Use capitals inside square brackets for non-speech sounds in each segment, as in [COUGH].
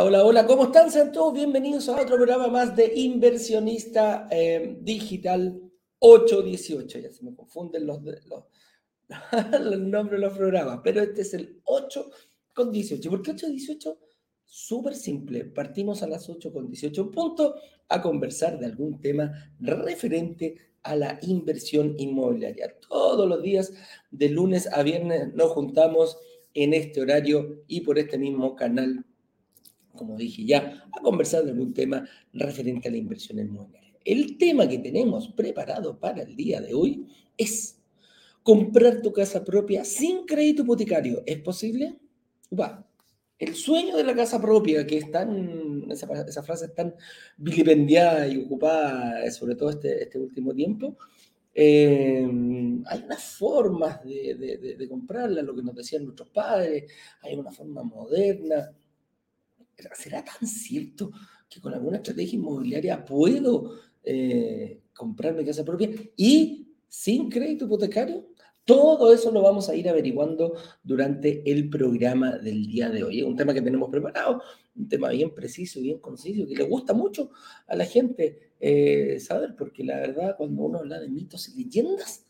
Hola, hola, ¿cómo están? Sean todos bienvenidos a otro programa más de Inversionista eh, Digital 818. Ya se me confunden los, [LAUGHS] los, nombres de los programas, pero este es el 8 con 18. ¿Por qué 818? Súper simple. Partimos a las 8 con 18 puntos a conversar de algún tema referente a la inversión inmobiliaria. Todos los días, de lunes a viernes, nos juntamos en este horario y por este mismo canal como dije ya, a conversar de algún tema referente a la inversión inmobiliaria. El tema que tenemos preparado para el día de hoy es comprar tu casa propia sin crédito hipotecario. ¿Es posible? Va. El sueño de la casa propia, que es tan, esa, frase es tan vilipendiada y ocupada, sobre todo este, este último tiempo, eh, hay unas formas de, de, de, comprarla, lo que nos decían nuestros padres, hay una forma moderna, ¿será tan cierto que con alguna estrategia inmobiliaria puedo eh, comprar mi casa propia y sin crédito hipotecario? Todo eso lo vamos a ir averiguando durante el programa del día de hoy. Es un tema que tenemos preparado, un tema bien preciso, bien conciso, que le gusta mucho a la gente eh, saber, porque la verdad cuando uno habla de mitos y leyendas,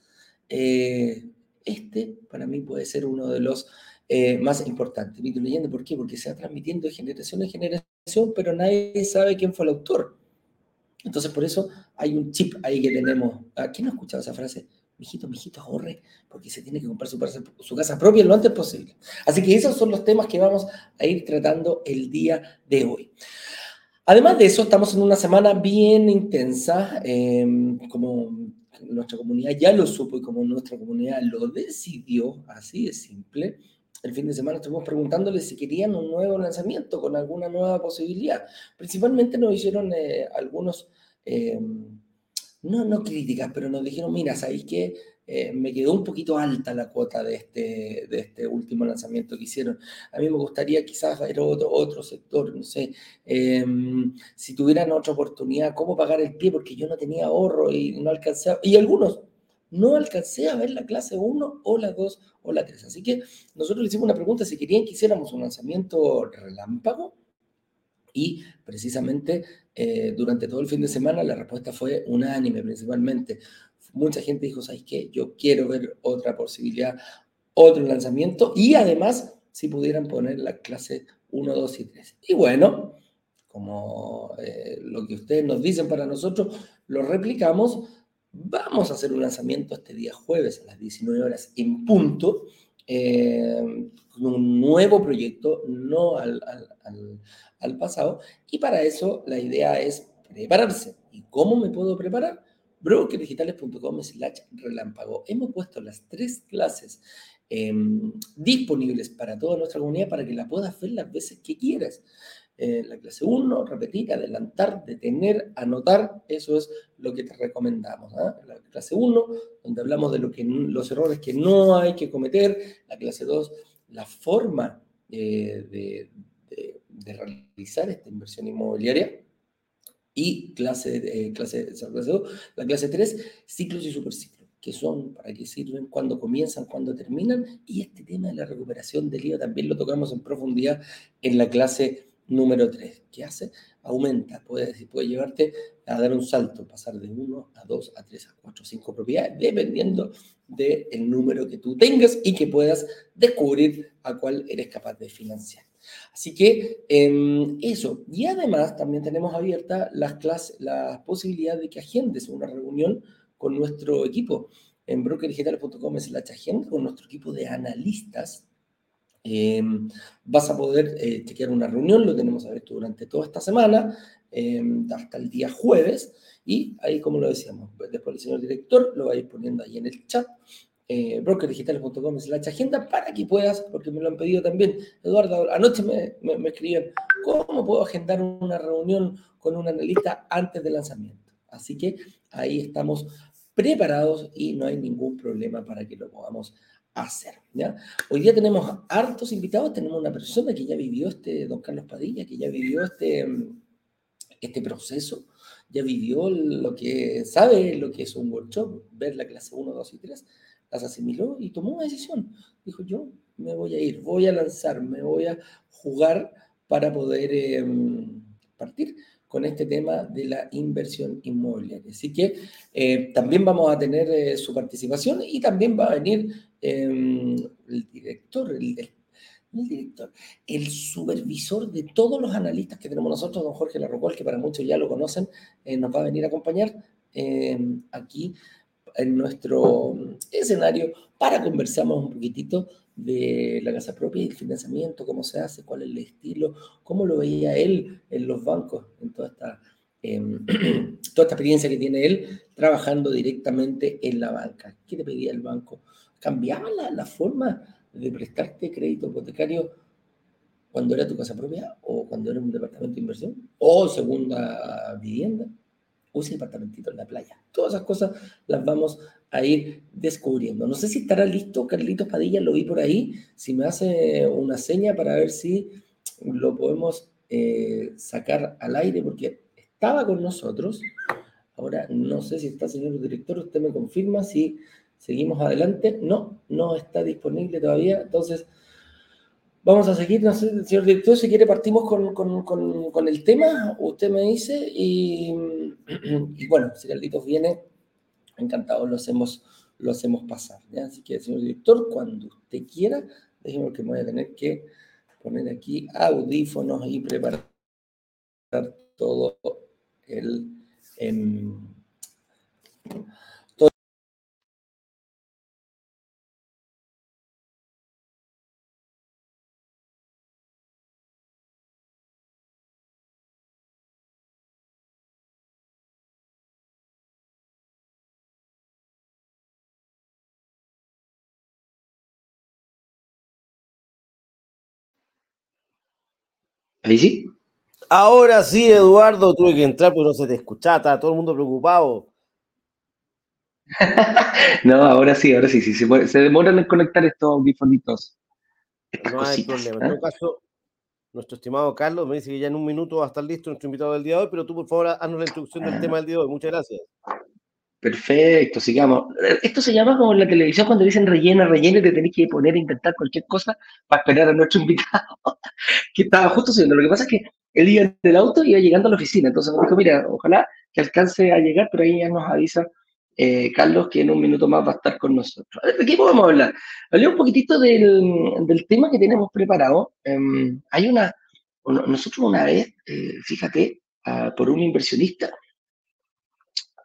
eh, este para mí puede ser uno de los eh, más importante. Mito leyenda, ¿por qué? Porque se va transmitiendo de generación en generación, pero nadie sabe quién fue el autor. Entonces, por eso hay un chip ahí que tenemos. ¿A quién no ha escuchado esa frase? Mijito, mijito, ahorre, porque se tiene que comprar su, su, casa propia lo antes posible. Así que esos son los temas que vamos a ir tratando el día de hoy. Además de eso, estamos en una semana bien intensa, em, como nuestra comunidad ya lo supo y como nuestra comunidad lo decidió, así de simple, el fin de semana estuvimos preguntándoles si querían un nuevo lanzamiento con alguna nueva posibilidad. Principalmente nos hicieron eh, algunos, eh, no, no críticas, pero nos dijeron, mira, ¿sabéis qué? Eh, me quedó un poquito alta la cuota de este, de este último lanzamiento que hicieron. A mí me gustaría quizás ver otro, otro sector, no sé, em, si tuvieran otra oportunidad, cómo pagar el pie, porque yo no tenía ahorro y no alcancé, y algunos no alcancé a ver la clase 1 o la 2 o la 3. Así que nosotros le hicimos una pregunta si querían que hiciéramos un lanzamiento relámpago y precisamente eh, durante todo el fin de semana la respuesta fue unánime principalmente. Mucha gente dijo, ¿sabes qué? Yo quiero ver otra posibilidad, otro lanzamiento y además si pudieran poner la clase 1, 2 y 3. Y bueno, como eh, lo que ustedes nos dicen para nosotros, lo replicamos Vamos a hacer un lanzamiento este día jueves a las 19 horas en punto, eh, un nuevo proyecto, no al, pasado, y para eso la idea es prepararse. ¿Y cómo me puedo preparar? brokerdigitales.com slash relámpago. Hemos puesto las tres clases em, disponibles para toda nuestra comunidad para que la puedas ver las veces que quieras. Eh, la clase 1, repetir, adelantar, detener, anotar, eso es lo que te recomendamos. ¿ah? La clase 1, donde hablamos de lo que, los errores que no hay que cometer, la clase 2, la forma eh, de, realizar esta inversión inmobiliaria, y clase, eh, clase, clase 2, la clase 3, ciclos y superciclos que son, para qué sirven, cuándo comienzan, cuándo terminan, y este tema de la recuperación del IVA también lo tocamos en profundidad en la clase número 3. ¿Qué hace? Aumenta, puede, puede llevarte a dar un salto, pasar de 1 a 2, a 3, a 4, a 5 propiedades, dependiendo del número que tú tengas y que puedas descubrir a cuál eres capaz de financiar. Así que em, eso. Y además también tenemos abierta las clases, la posibilidad de que agendes una reunión con nuestro equipo en brokerdigitales.com es la agenda con nuestro equipo de analistas Em, vas a poder eh, chequear una reunión, lo tenemos abierto durante toda esta semana, em, hasta el día jueves, y ahí, como lo decíamos, después el señor director lo va a ir poniendo ahí en el chat, eh, es la agenda para que puedas, porque me lo han pedido también, Eduardo, anoche me, me, ¿cómo puedo agendar una reunión con un analista antes del lanzamiento? Así que ahí estamos preparados y no hay ningún problema para que lo podamos hacer. ¿ya? Hoy día tenemos hartos invitados, tenemos una persona que ya vivió este, don Carlos Padilla, que ya vivió este, este proceso, ya vivió lo que sabe, lo que es un workshop, ver la clase 1, 2 y 3, las asimiló y tomó una decisión. Dijo, yo me voy a ir, voy a lanzar, me voy a jugar para poder em, partir con este tema de la inversión inmobiliaria. Así que eh, también vamos a tener eh, su participación y también va a venir el director, el, director, el supervisor de todos los analistas que tenemos nosotros, don Jorge Larrocol, que para muchos ya lo conocen, eh, nos va a venir a acompañar em, aquí en nuestro escenario para conversamos un poquitito de la casa propia y el financiamiento, cómo se hace, cuál es el estilo, cómo lo veía él en los bancos, en toda esta, em, [CLEARS THROAT] toda esta experiencia que tiene él trabajando directamente en la banca. ¿Qué te pedía el banco? ¿Cambiaba la, forma de prestarte crédito hipotecario cuando era tu casa propia o cuando era un departamento de inversión o segunda vivienda? ese departamentito en la playa. Todas esas cosas las vamos a ir descubriendo. No sé si estará listo Carlitos Padilla, lo vi por ahí. Si me hace una seña para ver si lo podemos eh, sacar al aire, porque estaba con nosotros. Ahora no sé si está, señor director, usted me confirma si seguimos adelante. No, no está disponible todavía. Entonces, Vamos a seguir, no sé, señor director, si quiere partimos con, el tema, usted me dice, y, bueno, si Carlitos viene, encantado, lo hacemos, lo hacemos pasar. Así que, señor director, cuando usted quiera, déjeme que me voy a tener que poner aquí audífonos y preparar todo el... Em, Ahí sí. Ahora sí, Eduardo, tuve que entrar porque no se te escuchaba, estaba todo el mundo preocupado. [LAUGHS] no, ahora sí, ahora sí, sí se, demoran en conectar estos audifonitos. No hay problema. En ¿eh? todo caso, nuestro estimado Carlos me dice que ya en un minuto va a estar listo nuestro invitado del día de hoy, pero tú, por favor, haznos la introducción del ah. tema del día de hoy. Muchas gracias. Perfecto, sigamos. Esto se llama como en la televisión cuando dicen rellena, rellena y te tenés que poner a inventar cualquier cosa para esperar a nuestro [LAUGHS] invitado, que estaba justo subiendo. Lo que pasa es que él iba en el auto y iba llegando a la oficina, entonces me dijo, mira, ojalá que alcance a llegar, pero ahí ya nos avisa eh, Carlos que en un minuto más va a estar con nosotros. ¿De qué podemos hablar? Hablé un poquitito del, tema que tenemos preparado. Em, hay una, nosotros una vez, eh, fíjate, ah, por un inversionista,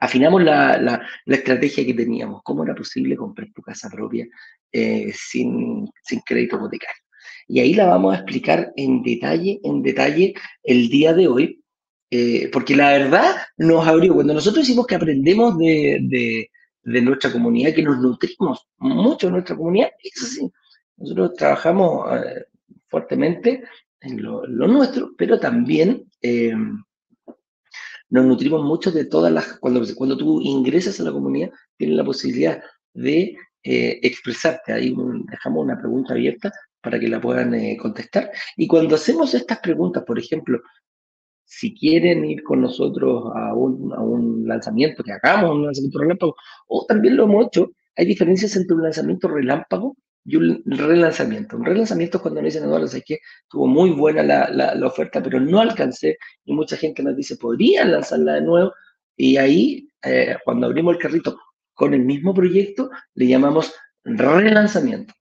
afinamos la, la, estrategia que teníamos, cómo era posible comprar tu casa propia eh, sin, sin crédito hipotecario. Y ahí la vamos a explicar en detalle, en detalle el día de hoy, eh, porque la verdad nos abrió, cuando nosotros decimos que aprendemos de, de, nuestra comunidad, que nos nutrimos mucho de nuestra comunidad, eso sí, nosotros trabajamos eh, fuertemente en lo, nuestro, pero también nos nutrimos mucho de todas las, cuando, cuando tú ingresas a la comunidad, tienes la posibilidad de eh, expresarte. Ahí dejamos una pregunta abierta para que la puedan eh, contestar. Y cuando hacemos estas preguntas, por ejemplo, si quieren ir con nosotros a un, a un lanzamiento, que hagamos un lanzamiento relámpago, o también lo hemos hecho, hay diferencias entre un lanzamiento relámpago y un relanzamiento. Un relanzamiento es cuando me dicen, Eduardo, sé que tuvo muy buena la, la, oferta, pero no alcancé, y mucha gente nos dice, podrían lanzarla de nuevo, y ahí, eh, cuando abrimos el carrito con el mismo proyecto, le llamamos relanzamiento.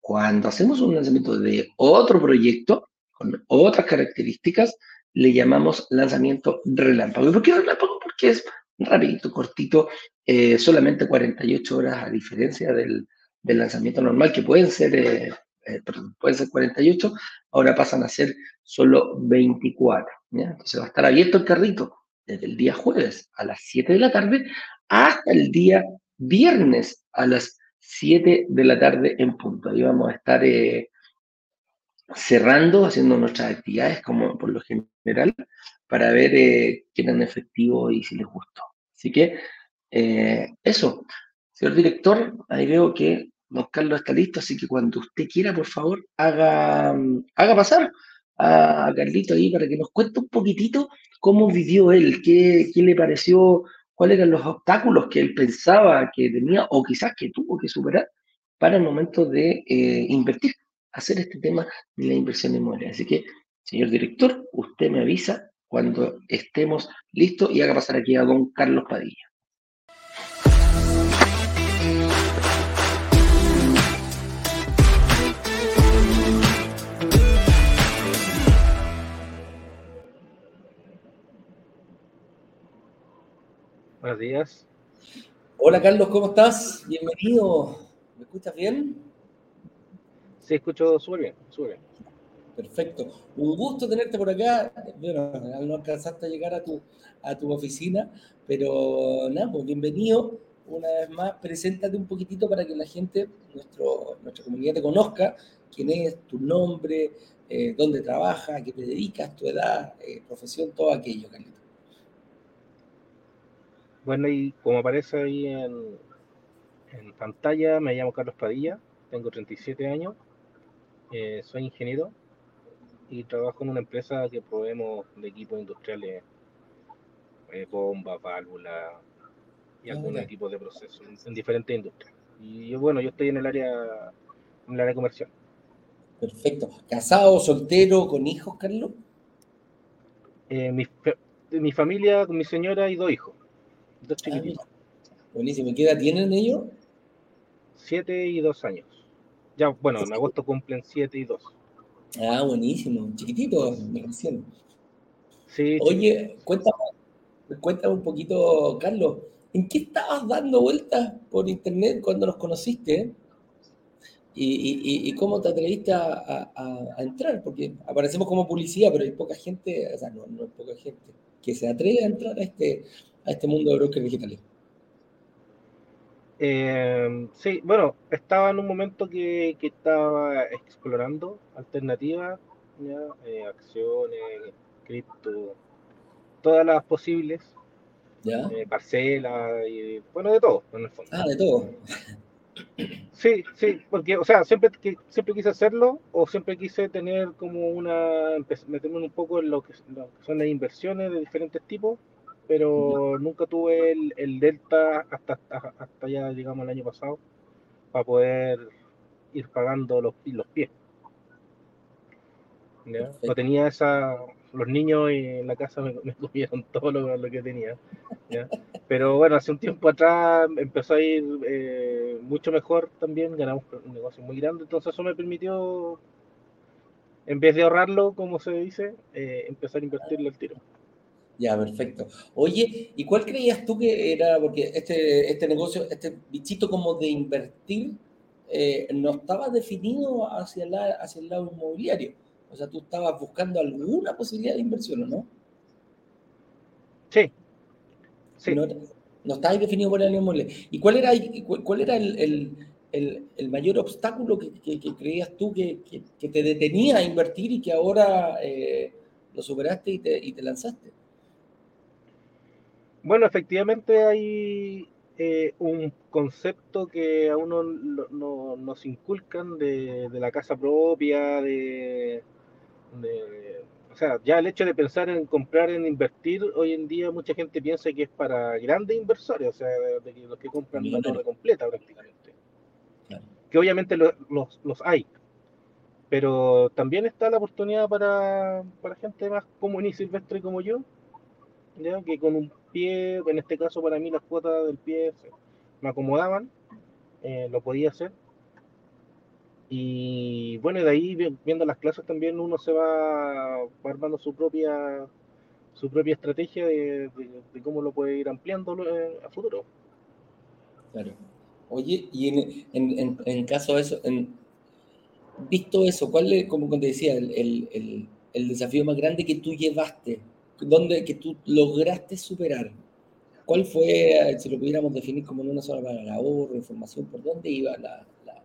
Cuando hacemos un lanzamiento de otro proyecto, con otras características, le llamamos lanzamiento relámpago. ¿Y por qué relámpago? Porque es rapidito, cortito, eh, solamente 48 horas a diferencia del, del lanzamiento normal, que pueden ser, eh, eh, pueden ser 48, ahora pasan a ser solo 24. Entonces va a estar abierto el carrito desde el día jueves a las 7 de la tarde hasta el día viernes a las 7 de la tarde en punto. Ahí vamos a estar eh, cerrando, haciendo nuestras actividades como por lo general, para ver qué tan efectivo y si les gustó. Así que eso, Señor director, ahí veo que don Carlos está listo, así que cuando usted quiera, por favor, haga, haga pasar a Carlito ahí para que nos cuente un poquitito cómo vivió él, qué, le pareció, cuáles eran los obstáculos que él pensaba que tenía o quizás que tuvo que superar para el momento de eh, invertir, hacer este tema de la inversión inmobiliaria. Así que Señor director, usted me avisa cuando estemos listos y haga pasar aquí a don Carlos Padilla. Buenos días. Hola Carlos, ¿cómo estás? Bienvenido. ¿Me escuchas bien? Sí, escucho súper bien, súper bien. Perfecto. Un gusto tenerte por acá. Bueno, no alcanzaste a llegar a tu, a tu oficina, pero nada, pues bienvenido. Una vez más, preséntate un poquitito para que la gente, nuestro, nuestra comunidad te conozca, quién es, tu nombre, eh, dónde trabajas, qué te dedicas, tu edad, eh, profesión, todo aquello, Carlito. Bueno, y como aparece ahí en, en pantalla, me llamo Carlos Padilla, tengo 37 años, eh, soy ingeniero y trabajo en una empresa que proveemos de equipos industriales, eh, bombas, válvulas y ah, algunos equipos de proceso en, diferentes industrias. Y yo, bueno, yo estoy en el área, en el área comercial. Perfecto. ¿Casado, soltero, con hijos, Carlos? Eh, mi, mi, familia, con mi señora y dos hijos. Dos ah, chiquititos. buenísimo. ¿Qué edad tienen ellos? Siete y dos años. Ya, bueno, en agosto cumplen siete y dos. Ah, buenísimo. Chiquitito, recién. Sí. Oye, cuéntame, cuéntame un poquito, Carlos, ¿en qué estabas dando vueltas por internet cuando nos conociste? ¿Y, cómo te atreviste a, entrar? Porque aparecemos como policía, pero hay poca gente, o sea, no, no hay poca gente que se atreve a entrar a este, a este mundo de brokers digitales. Eh, sí, bueno, estaba en un momento que, estaba explorando alternativas, eh, acciones, cripto, todas las posibles, ¿Ya? Eh, parcelas, y bueno, de todo, en el fondo. Ah, de todo. Sí, sí, porque, o sea, siempre, siempre quise hacerlo o siempre quise tener como una, meterme un poco en lo que, lo que son las inversiones de diferentes tipos pero nunca tuve el, delta hasta, hasta, ya, digamos, el año pasado, para poder ir pagando los, los pies. No tenía esa. Los niños en la casa me, me [LAUGHS] comieron todo lo, que tenía. Pero bueno, hace un tiempo atrás empezó a ir eh, mucho mejor también. Ganamos un negocio muy grande. Entonces, eso me permitió, en vez de ahorrarlo, como se dice, eh, empezar a invertirlo al tiro. Ya, perfecto. Oye, ¿y cuál creías tú que era, porque este, este negocio, este bichito como de invertir, eh, no estaba definido hacia, la, hacia el lado inmobiliario? O sea, tú estabas buscando alguna posibilidad de inversión, ¿o no? Sí. sí. No, no estaba definido por el inmobiliario. ¿Y cuál era, cuál era el, el, el, mayor obstáculo que, que, creías tú que, que, te detenía a invertir y que ahora eh, lo superaste y te, y te lanzaste? Bueno, efectivamente hay eh, un concepto que a uno no, nos inculcan de, la casa propia, de, o sea, ya el hecho de pensar en comprar, en invertir, hoy en día mucha gente piensa que es para grandes inversores, o sea, de, los que compran la torre completa prácticamente. Que obviamente los, los hay, pero también está la oportunidad para, para gente más común y silvestre como yo, ¿ya? que con un pie, en este caso para mí las cuotas del pie me acomodaban, eh, lo podía hacer. Y bueno, de ahí viendo las clases también uno se va, armando su propia su propia estrategia de, cómo lo puede ir ampliando eh, a futuro. Claro. Oye, y en, en, caso de eso, visto eso, ¿cuál es, como te decía, el, el, el desafío más grande que tú llevaste donde que tú lograste superar? ¿Cuál fue, si lo pudiéramos definir como en una sola palabra, ahorro, información, por dónde iba la, la,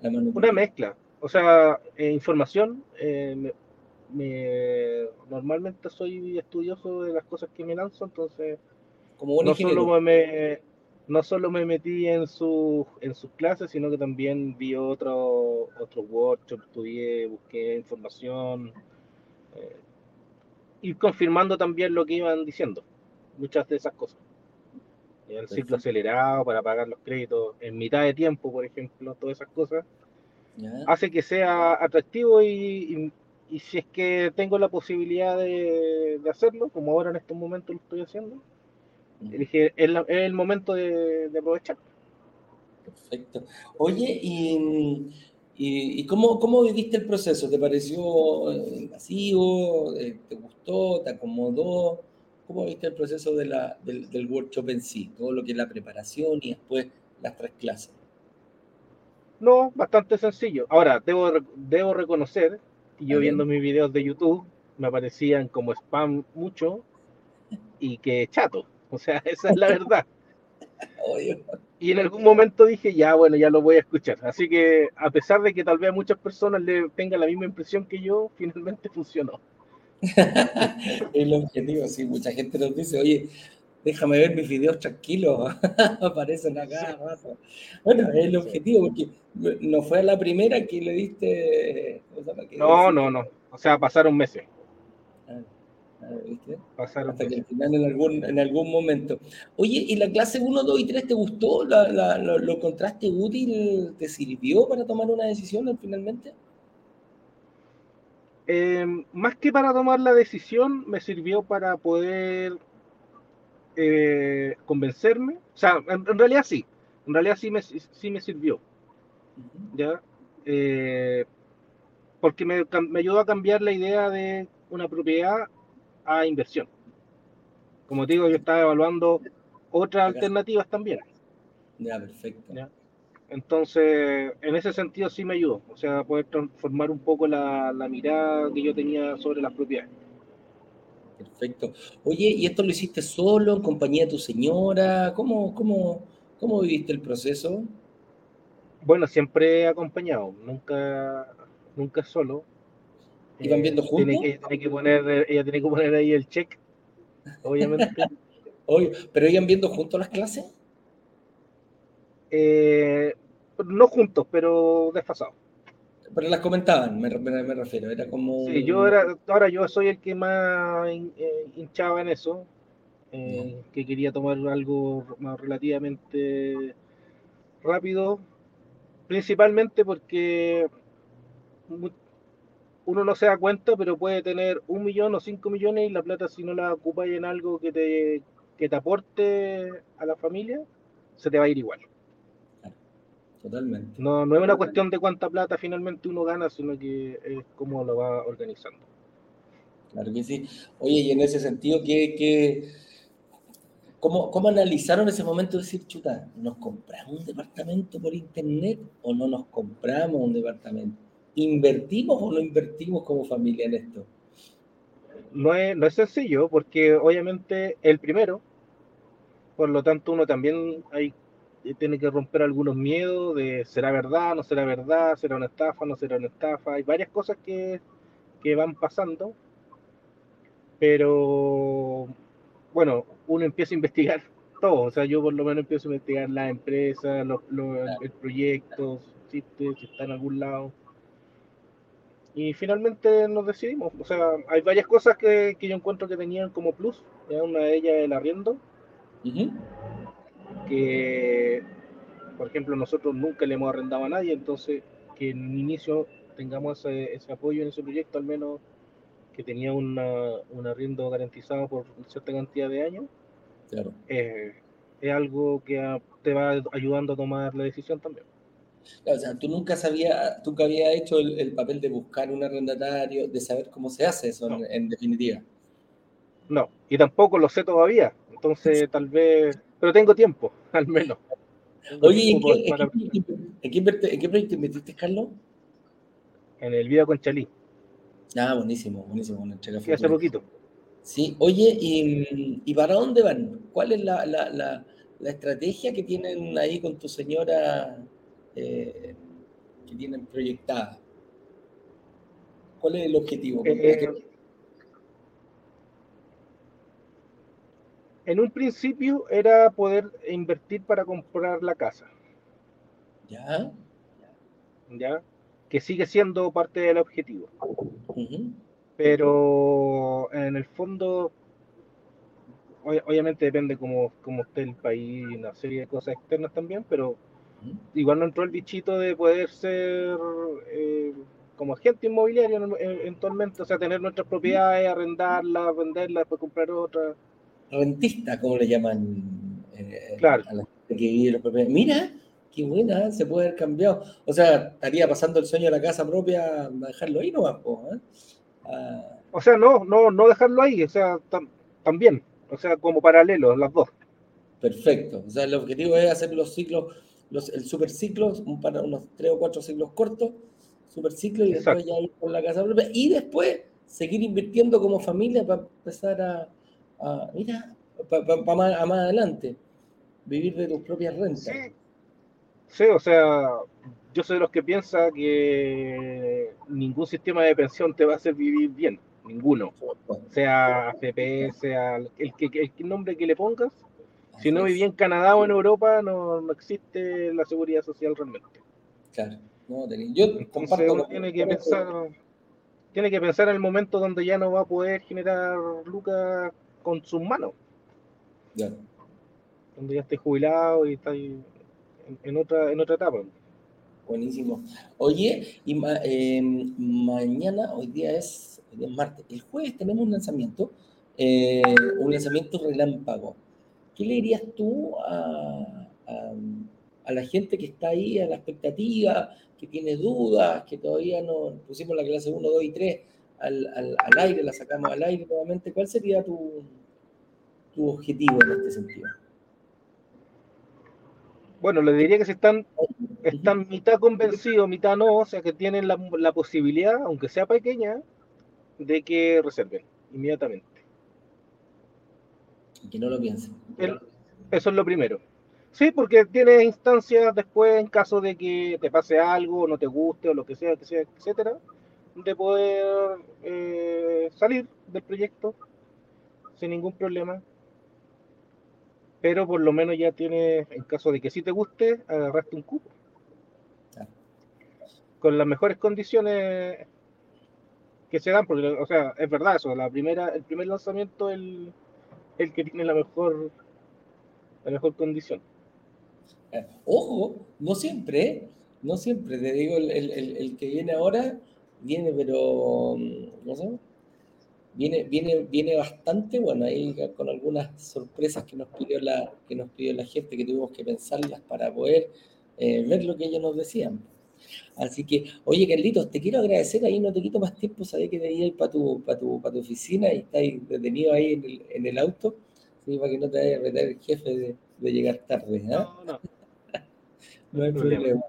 la, Una mezcla. O sea, eh, información, eh, me, normalmente soy estudioso de las cosas que me lanzo, entonces como no, solo me, no solo me metí en, su, en sus clases, sino que también vi otro, otro workshop, estudié, busqué información, eh, ir confirmando también lo que iban diciendo, muchas de esas cosas. El ciclo acelerado para pagar los créditos en mitad de tiempo, por ejemplo, todas esas cosas, hace que sea atractivo y, y si es que tengo la posibilidad de, hacerlo, como ahora en estos momentos lo estoy haciendo, dije, es, el momento de, aprovechar. Perfecto. Oye, ¿y, y, cómo, cómo, viviste el proceso? ¿Te pareció invasivo? Eh, ¿Te gustó? ¿Te acomodó? ¿Cómo viste el proceso de la, del, del workshop en sí? Todo lo que es la preparación y después las tres clases. No, bastante sencillo. Ahora, debo, debo reconocer que yo viendo mis videos de YouTube me aparecían como spam mucho y que chato. O sea, [LAUGHS] esa es la verdad. [LAUGHS] Y en algún momento dije, ya, bueno, ya lo voy a escuchar. Así que, a pesar de que tal vez a muchas personas le tengan la misma impresión que yo, [LAUGHS] finalmente funcionó. [LAUGHS] el objetivo, sí, mucha gente nos dice, oye, déjame ver mis videos tranquilos, [LAUGHS] aparecen acá. Bueno, es el objetivo, porque no fue la primera que le diste. no, no, no. O sea, pasaron meses. Pasaron Hasta que al final en algún, en algún momento. Oye, ¿y la clase 1, 2 y 3 te gustó? lo, encontraste útil? ¿Te sirvió para tomar una decisión finalmente? Em, más que para tomar la decisión, me sirvió para poder eh, convencerme. O sea, en, realidad sí, en realidad sí me, sí me sirvió. ¿Ya? Eh, porque me, me, ayudó a cambiar la idea de una propiedad a inversión. Como te digo, yo estaba evaluando otras alternativas también. Ya, perfecto. Entonces, en ese sentido sí me ayudó, o sea, poder transformar un poco la, la mirada que yo tenía sobre las propiedades. Perfecto. Oye, ¿y esto lo hiciste solo, en compañía de tu señora? ¿Cómo, cómo, cómo viviste el proceso? Bueno, siempre he acompañado, nunca, nunca solo. ¿Iban viendo eh, juntos? ella, tiene que poner, ella tiene que poner ahí el check, obviamente. [LAUGHS] Oye, ¿Pero iban viendo juntos las clases? Eh, no juntos, pero desfasados. Pero las comentaban, me, refiero, era como... Sí, yo era, ahora yo soy el que más eh, hinchaba en eso, eh, que quería tomar algo más relativamente rápido, principalmente porque uno no se da cuenta, pero puede tener un millón o cinco millones y la plata si no la ocupas en algo que te, que te aporte a la familia, se te va a ir igual. Totalmente. No, no es una cuestión de cuánta plata finalmente uno gana, sino que es cómo lo va organizando. Claro que sí. Oye, y en ese sentido, ¿qué, qué, cómo, cómo analizaron ese momento de decir, chuta, ¿nos compramos un departamento por internet o no nos compramos un departamento? ¿Invertimos o no invertimos como familia en esto? No es, no es sencillo, porque obviamente el primero, por lo tanto uno también hay tiene que romper algunos miedos de será verdad, no será verdad, será una estafa, no será una estafa. Hay varias cosas que, que van pasando, pero bueno, uno empieza a investigar [LAUGHS] todo. O sea, yo por lo menos empiezo a investigar las empresas, los, el proyecto, si está en algún lado. Y finalmente nos decidimos. O sea, hay varias cosas que, que yo encuentro que tenían como plus. Una de ellas el arriendo que, por ejemplo, nosotros nunca le hemos arrendado a nadie, entonces que en un inicio tengamos ese, apoyo en ese proyecto, al menos que tenía una, un arriendo garantizado por cierta cantidad de años, claro. Eh, es algo que te va ayudando a tomar la decisión también. O sea, tú nunca sabías, tú que habías hecho el, papel de buscar un arrendatario, de saber cómo se hace eso en, definitiva. No, y tampoco lo sé todavía. Entonces, tal vez pero tengo tiempo, [LAUGHS] al menos. Oye, ¿en qué, proyecto invertiste, Carlos? En el Vida con Chalí. Ah, buenísimo, buenísimo. Entrega sí, hace poquito. Sí, oye, ¿y, para dónde van? ¿Cuál es la, la, la, estrategia que tienen ahí con tu señora eh, que tienen proyectada? ¿Cuál es el objetivo? Eh, en un principio era poder invertir para comprar la casa. Ya. Ya. Que sigue siendo parte del objetivo. Pero en el fondo, obviamente depende cómo, cómo, esté el país y una serie de cosas externas también, pero igual no entró el bichito de poder ser, eh, como agente inmobiliario eventualmente, o sea, tener nuestras propiedades, arrendarlas, venderlas, después comprar otras. Rentista, como le llaman eh, claro. a la gente que vive las propiedades. Mira, qué buena, se puede haber cambiado. O sea, estaría pasando el sueño de la casa propia a dejarlo ahí nomás, ¿eh? Ah. O sea, no, no, no dejarlo ahí, o sea, también, o sea, como paralelo, las dos. Perfecto. O sea, el objetivo es hacer los ciclos, los, el super ciclo, para unos tres o cuatro ciclos cortos, super ciclo, y después ya ir con la casa propia. Y después seguir invirtiendo como familia para empezar a, mira, para, más, más, adelante, vivir de tus propias rentas. Sí. sí, o sea, yo soy de los que piensa que ningún sistema de pensión te va a hacer vivir bien, ninguno. Sea AFP, sea el, que, el nombre que le pongas, si no vivía en Canadá o en Europa, no, no existe la seguridad social realmente. Claro, no, yo comparto. tiene que pensar, tiene que pensar en el momento donde ya no va a poder generar lucas con sus manos. Ya. Donde ya esté jubilado y está en, en, otra, en otra etapa. Buenísimo. Oye, y eh, mañana, hoy día es, hoy día es martes, el jueves tenemos un lanzamiento, eh, un lanzamiento relámpago ¿qué le dirías tú a, la gente que está ahí a la expectativa, que tiene dudas, que todavía no pusimos la clase 1, 2 y 3 al, aire, la sacamos al aire nuevamente? ¿Cuál sería tu, tu objetivo en este sentido? Bueno, le diría que si están, están mitad convencidos, mitad no, o sea que tienen la, la posibilidad, aunque sea pequeña, de que reserven inmediatamente. Y que no lo piensen. eso es lo primero. Sí, porque tienes instancias después, en caso de que te pase algo, no te guste o lo que sea, que sea etcétera, de poder eh, salir del proyecto sin ningún problema. Pero por lo menos ya tienes, en caso de que sí te guste, agarraste un cupo. Con las mejores condiciones que se dan, porque, o sea, es verdad eso, la primera, el primer lanzamiento, el el que tiene la mejor, la mejor condición. Eh, ojo, no siempre, ¿eh? no siempre, te digo, el, que viene ahora viene, pero, no sé, viene, viene, viene bastante bueno, ahí con algunas sorpresas que nos pidió la, que nos pidió la gente, que tuvimos que pensarlas para poder eh, ver lo que ellos nos decían. Así que, oye, Carlitos, te quiero agradecer, ahí no te quito más tiempo, sabía que ir para tu, para tu, para tu oficina y estás detenido ahí en el, en el auto, para que no te vaya a retar el jefe de, de llegar tarde. ¿no? No, [LAUGHS] no. hay problema.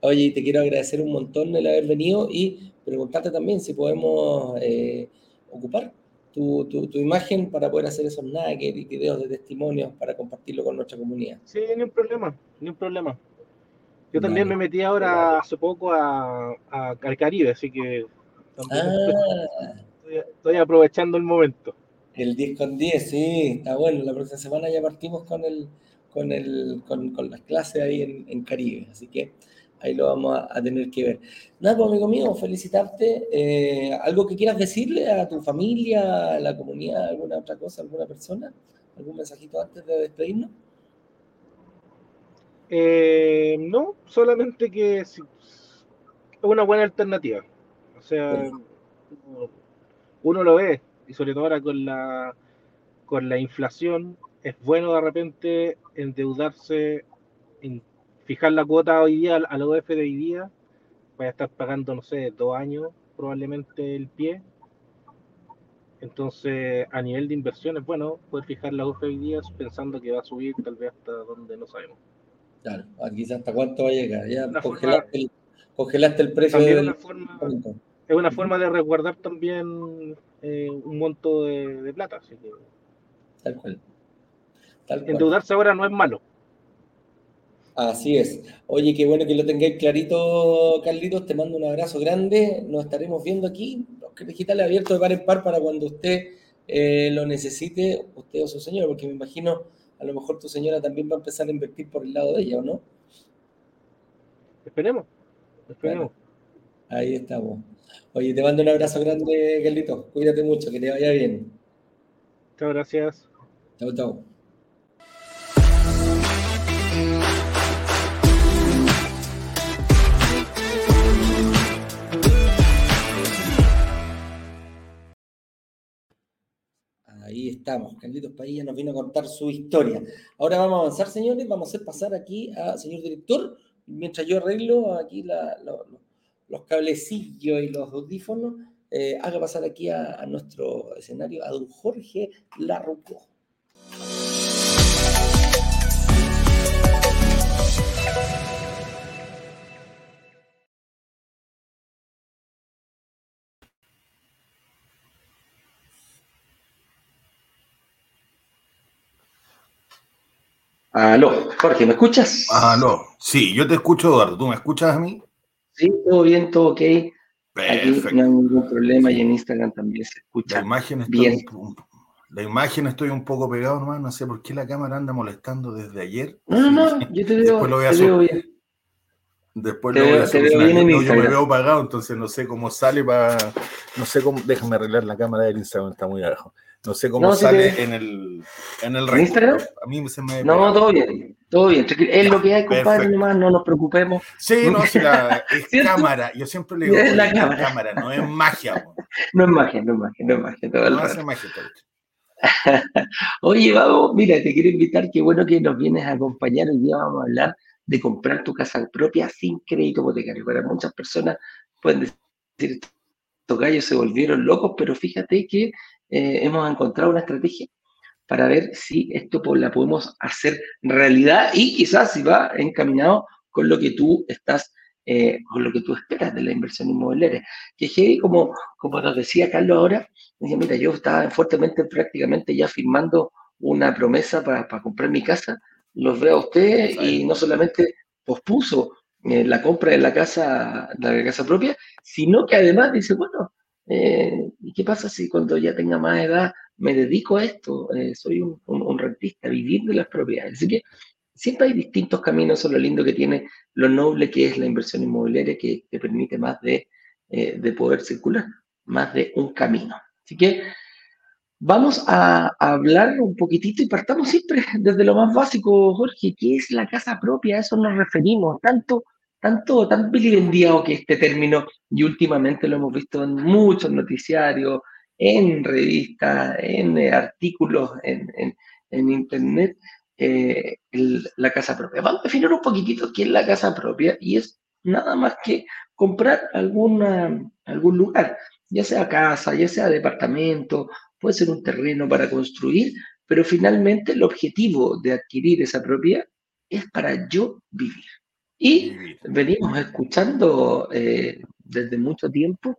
Oye, te quiero agradecer un montón el haber venido y preguntarte también si podemos eh, ocupar tu, tu, tu, imagen para poder hacer esos nuggets y videos de testimonios para compartirlo con nuestra comunidad. Sí, ni un problema, ni un problema. Yo también me metí ahora hace poco a, al Caribe, así que ah. estoy, aprovechando el momento. El 10 con 10, sí, está bueno. La próxima semana ya partimos con el, con el, con, con las clases ahí en, en, Caribe, así que ahí lo vamos a, tener que ver. Nada, pues amigo mío, felicitarte. Eh, ¿Algo que quieras decirle a tu familia, a la comunidad, alguna otra cosa, alguna persona? ¿Algún mensajito antes de despedirnos? Eh, no, solamente que es una buena alternativa. O sea, uno lo ve, y sobre todo ahora con la, con la inflación, es bueno de repente endeudarse, en fijar la cuota hoy día a la OF de hoy día, vaya a estar pagando, no sé, dos años probablemente el pie. Entonces, a nivel de inversión es bueno poder fijar la OF hoy día pensando que va a subir tal vez hasta donde no sabemos. Claro, quizás hasta cuánto va a llegar. Ya congelaste, el, congelaste, el, precio. Del... Una forma, es una forma de resguardar también eh, un monto de, de, plata. Así que... Tal cual. Tal cual. Endeudarse ahora no es malo. Así es. Oye, qué bueno que lo tengáis clarito, Carlitos. Te mando un abrazo grande. Nos estaremos viendo aquí. Digitales abiertos de par en par para cuando usted eh, lo necesite, usted o su señor, porque me imagino a lo mejor tu señora también va a empezar a invertir por el lado de ella, ¿o no? Esperemos, esperemos. ahí estamos. Oye, te mando un abrazo grande, Carlito. Cuídate mucho, que te vaya bien. Chao, gracias. Chao, chao. Estamos. Carlitos Padilla nos vino a contar su historia. Ahora vamos a avanzar, señores. Vamos a pasar aquí a señor director, mientras yo arreglo aquí los cablecillos y los audífonos. Eh, haga pasar aquí a, a, nuestro escenario a don Jorge Larruco. Aló, Jorge, ¿me escuchas? Aló, sí, yo te escucho, Eduardo. ¿Tú me escuchas a mí? Sí, todo bien, todo ok. Perfecto. Aquí no hay ningún problema y en Instagram también se escucha. La imagen bien. la imagen estoy un poco pegado nomás, no sé por qué la cámara anda molestando desde ayer. No, no, no, yo te veo, Después lo voy a te veo bien. Después lo voy a solucionar. No, yo me veo apagado, entonces no sé cómo sale para. No sé cómo. Déjame arreglar la cámara del Instagram, está muy abajo. No sé cómo sale en el en el Instagram. A mí se me No, todo bien, todo bien. Es lo que hay, compadre, nomás, no nos preocupemos. Sí, no, si la, es [LAUGHS] cámara. Yo siempre le digo, es la cámara. cámara. no es magia. [LAUGHS] No es magia, no es magia, no es magia. Todo no hace magia. [LAUGHS] Oye, vamos, mira, te quiero invitar, qué bueno que nos vienes a acompañar. Hoy día vamos a hablar de comprar tu casa propia sin crédito hipotecario. Para muchas personas pueden decir, estos gallos se volvieron locos, pero fíjate que eh, hemos encontrado una estrategia para ver si esto la podemos hacer realidad y quizás si va encaminado con lo que tú estás, eh, con lo que tú esperas de la inversión inmobiliaria. Que como, como nos decía Carlos ahora, decía, mira, yo estaba fuertemente, prácticamente ya firmando una promesa para, comprar mi casa, los veo a ustedes y no solamente pospuso eh, la compra de la casa, de la casa propia, sino que además dice, bueno, eh, ¿Y qué pasa si cuando ya tenga más edad me dedico a esto? Eh, soy un, rentista, vivir de las propiedades. Así que siempre hay distintos caminos, eso es lo lindo que tiene, lo noble que es la inversión inmobiliaria, que te permite más de, eh, de poder circular, más de un camino. Así que vamos a, a, hablar un poquitito y partamos siempre [LAUGHS] desde lo más básico, Jorge, ¿qué es la casa propia? A eso nos referimos, tanto tanto, tan vilipendiado que este término, y últimamente lo hemos visto en muchos noticiarios, en revistas, en eh, artículos, en, en, internet, eh, la casa propia. Vamos a definir un poquitito qué es la casa propia y es nada más que comprar alguna, algún lugar, ya sea casa, ya sea departamento, puede ser un terreno para construir, pero finalmente el objetivo de adquirir esa propiedad es para yo vivir. Y venimos escuchando eh, desde mucho tiempo,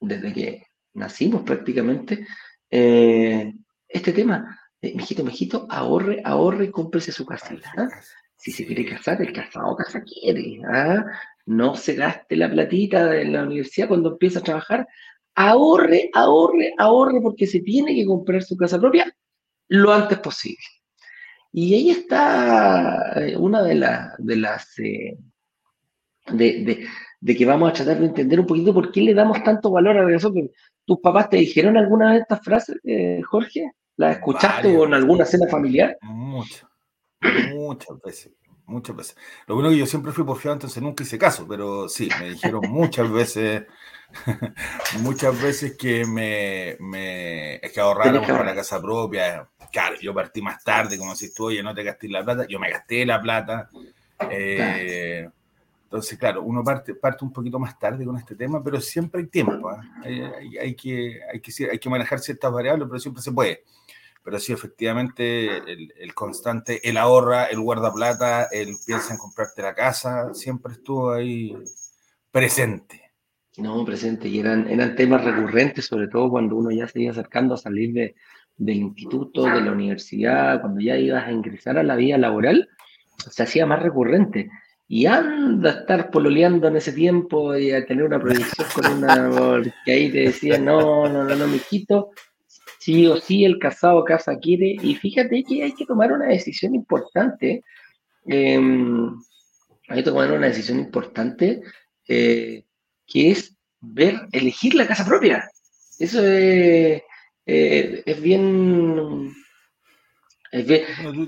desde que nacimos prácticamente, eh, este tema. Mijito, mijito, ahorre, ahorre y cómprese su casita. ¿ah? Si se quiere casar, el casado casa quiere. ¿ah? No se gaste la platita en la universidad cuando empieza a trabajar. Ahorre, ahorre, ahorre, porque se tiene que comprar su casa propia lo antes posible. Y ahí está eh, una de, de las... Eh, de, que vamos a tratar de entender un poquito por qué le damos tanto valor a eso. ¿Tus papás te dijeron alguna de estas frases, eh, Jorge? ¿Las escuchaste o en alguna cena familiar? Muchas, muchas veces, muchas veces. Lo bueno que yo siempre fui porfiado, entonces nunca hice caso, pero sí, me dijeron muchas veces, [LAUGHS] muchas veces que me, me es que ahorráramos para la casa propia, claro, yo partí más tarde, como si tú, oye, no te gasté la plata, yo me gasté la plata. Eh, entonces, claro, uno parte, parte un poquito más tarde con este tema, pero siempre hay tiempo. ¿ah? Hay, que, hay, que, hay que manejar ciertas variables, pero siempre se puede. Pero sí, efectivamente, el, constante, el ahorra, el guardaplata, el piensa en comprarte la casa, siempre estuvo ahí presente. No, presente, y eran, eran temas recurrentes, sobre todo cuando uno ya se iba acercando a salir de, del instituto, de la universidad, cuando ya ibas a ingresar a la vida laboral, se hacía más recurrente. Y anda a estar pololeando en ese tiempo y a tener una proyección con una. [LAUGHS] que ahí te decía, no, no, no, no, mijito, sí o sí el casado casa quiere. Y fíjate que hay que tomar una decisión importante. Em, hay que tomar una decisión importante eh, que es ver, elegir la casa propia. Eso es eh, es bien...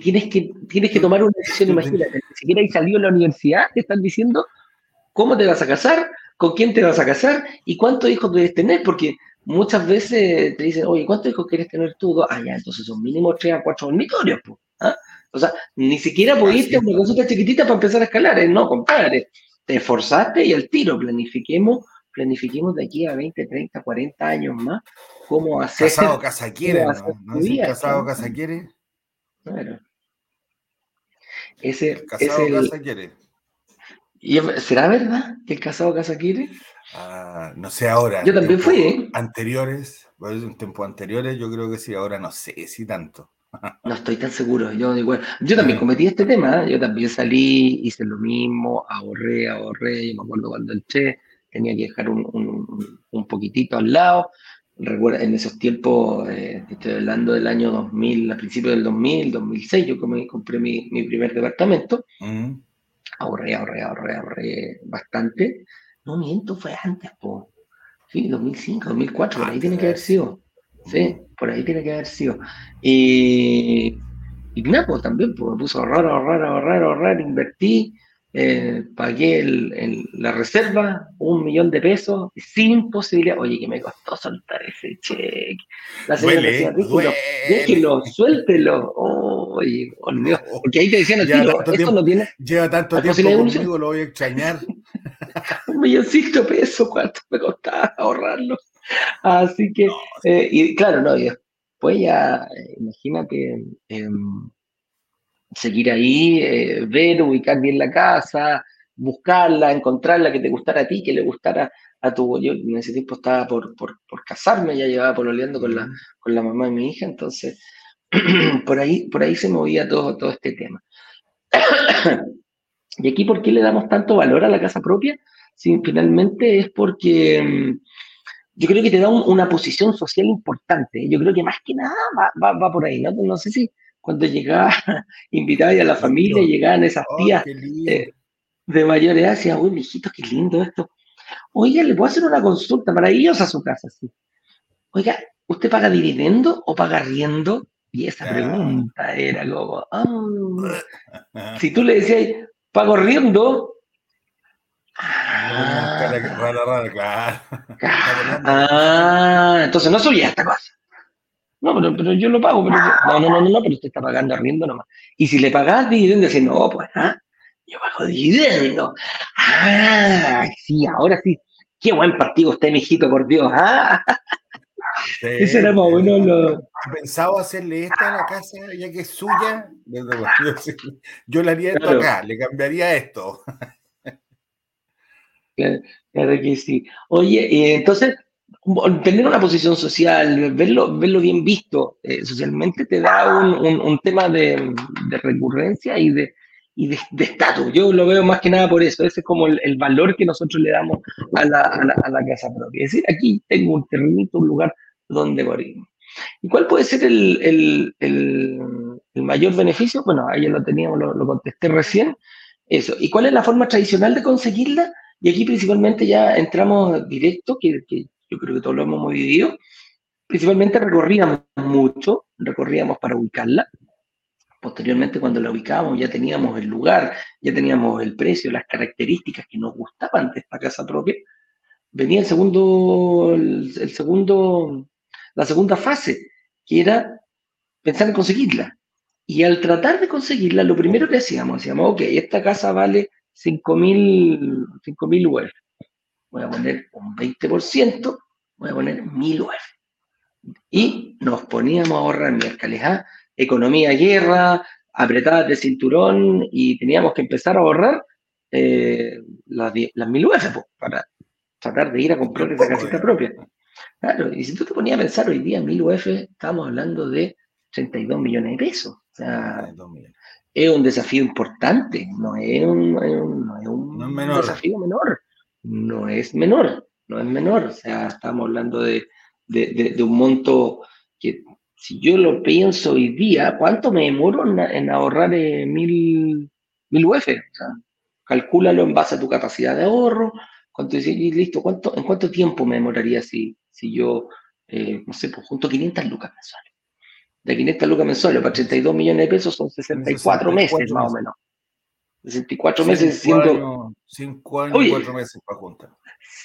tienes, que, tienes que tomar una decisión, imagínate, ni siquiera hay salido de la universidad, te están diciendo cómo te vas a casar, con quién te vas a casar y cuántos hijos debes tener, porque muchas veces te dicen, oye, ¿cuántos hijos quieres tener tú? Ah, ya, entonces son mínimo tres a cuatro dormitorios, pues. O sea, ni siquiera pudiste a una consulta chiquitita para empezar a escalar, ¿eh? no, compadre. Te esforzaste y al tiro, planifiquemos, planifiquemos de aquí a 20, 30, 40 años más cómo hacer. [LAUGHS] Casado, casa quiere, ¿no? ¿No casado, casa quiere? Claro. Ese, casado, casa quiere. ¿Y ¿Será verdad que el casado casa quiere? Ah, no sé ahora. Yo también fui, ¿eh? Anteriores, en tiempos anteriores, yo creo que sí, ahora no sé si tanto. [LAUGHS] No estoy tan seguro. Yo, igual, yo también cometí este tema. ¿eh? Yo también salí, hice lo mismo, ahorré, ahorré. Yo me acuerdo cuando entré, tenía que dejar un, un, un poquitito al lado. Recuerda, en esos tiempos, eh, estoy hablando del año 2000, a principios del 2000, 2006, yo compré mi, mi primer departamento. Mm. Ahorré, ahorré, ahorré, ahorré bastante. No miento, fue antes, po. Sí, 2005, 2004, por ahí tiene que haber sido. Sí, por ahí tiene que haber sido. Nada, pues también pues, me puso a ahorrar, ahorrar, ahorrar, ahorrar, invertí, eh, pagué el, la reserva, un millón de pesos, sin posibilidad. Oye, que me costó soltar ese cheque. La señora decía, déjelo, suéltelo. Oye, oh, porque ahí te decían, tiro, esto no tiene. Lleva tanto tiempo conmigo, lo voy a extrañar. un [LAUGHS] milloncito de pesos, ¿cuánto me costaba ahorrarlo? Así que, eh, y claro, no, y después ya, eh, imagínate, em, seguir ahí, eh, ver, ubicar bien la casa, buscarla, encontrarla que te gustara a ti, que le gustara a tu. Yo en ese tiempo estaba por, por, por casarme, ya llevaba pololeando con la, con la mamá de mi hija, entonces [CLEARS THROAT] por ahí, por ahí se movía todo, todo este tema. [CLEARS THROAT] y aquí, ¿por qué le damos tanto valor a la casa propia? Sí, finalmente es porque mm, yo creo que te da una posición social importante. Yo creo que más que nada va, va, por ahí. ¿no? no sé si cuando llegaba, [LAUGHS] invitaba a la familia, llegaban esas oh, tías de mayor edad, decía, uy, mijito, qué lindo esto. Oiga, ¿le puedo hacer una consulta para ellos a su casa? Sí. Oiga, ¿usted paga dividendo o paga riendo? Y esa pregunta era como, ah". [LAUGHS] si tú le decías, pago riendo, ah, [LAUGHS] ah, entonces no subía esta cosa. No, pero, pero yo lo pago, pero no, no, no, no, pero usted está pagando arriendo nomás. Y si le pagas dividendo, dice, no, pues, ¿ah? Yo pago dividendo. Ah, sí, ahora sí. Qué buen partido usted, mijito, por Dios, ¿ah? [LAUGHS] Ese era más bueno lo... Pensaba hacerle esta a la casa, ya que es suya. Yo le haría esto acá, le cambiaría esto. Claro, claro que sí. Oye, eh, entonces, tener una posición social, verlo, verlo bien visto eh, socialmente, te da un, un, tema de, de, recurrencia y de y de estatus. Yo lo veo más que nada por eso. Ese es como el, el valor que nosotros le damos a la, a, la, a la, casa propia. Es decir, aquí tengo un terrenito, un lugar donde morir. ¿Y cuál puede ser el, el, el, mayor beneficio? Bueno, ahí lo teníamos, lo, lo contesté recién. Eso. ¿Y cuál es la forma tradicional de conseguirla? Y aquí principalmente ya entramos directo, que, que yo creo que todos lo hemos vivido. Principalmente recorríamos mucho, recorríamos para ubicarla. Posteriormente, cuando la ubicábamos, ya teníamos el lugar, ya teníamos el precio, las características que nos gustaban de esta casa propia. Venía el segundo, el, segundo, la segunda fase, que era pensar en conseguirla. Y al tratar de conseguirla, lo primero que hacíamos, decíamos, ok, esta casa vale 5.000 UF voy a poner un 20%, voy a poner 1000 UF. Y nos poníamos a ahorrar miércoles, ¿ah? economía, guerra, apretadas de cinturón, y teníamos que empezar a ahorrar eh, las, las 1000 UF para tratar de ir a comprar esa casita propia. Claro, y si tú te ponías a pensar hoy día, 1000 UF, estamos hablando de 32 millones de pesos. O sea, es un desafío importante, no es un, no es un desafío menor no es menor, no es menor. O sea, estamos hablando de, un monto que, si yo lo pienso hoy día, ¿cuánto me demoro en, ahorrar eh, mil, mil UF? O sea, calcúlalo en base a tu capacidad de ahorro. ¿Cuánto listo? ¿Cuánto, ¿En cuánto tiempo me demoraría si, si yo, eh, no sé, pues junto 500 lucas mensuales? De 500 lucas mensuales para 32 millones de pesos son 64, meses más o menos. 64 meses siendo. 5 años 4 meses para juntar.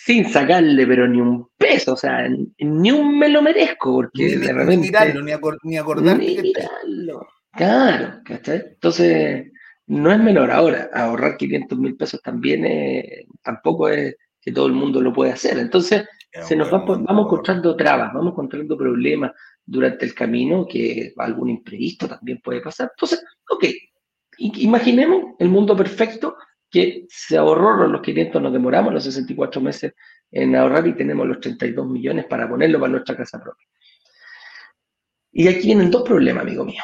sin sacarle, pero ni un peso, o sea, ni un me lo merezco, porque ni, de repente. Ni mirarlo, ni, mirarlo. Claro, ¿cachai? Entonces, no es menor. Ahora, ahorrar 500 mil pesos también es, tampoco es que todo el mundo lo puede hacer. Entonces, se nos va, vamos encontrando trabas, vamos encontrando problemas durante el camino, que algún imprevisto también puede pasar. Entonces, ok, imaginemos el mundo perfecto que se ahorró los 500, nos demoramos los 64 meses en ahorrar y tenemos los 32 millones para ponerlo para nuestra casa propia. Y aquí vienen dos problemas, amigo mío.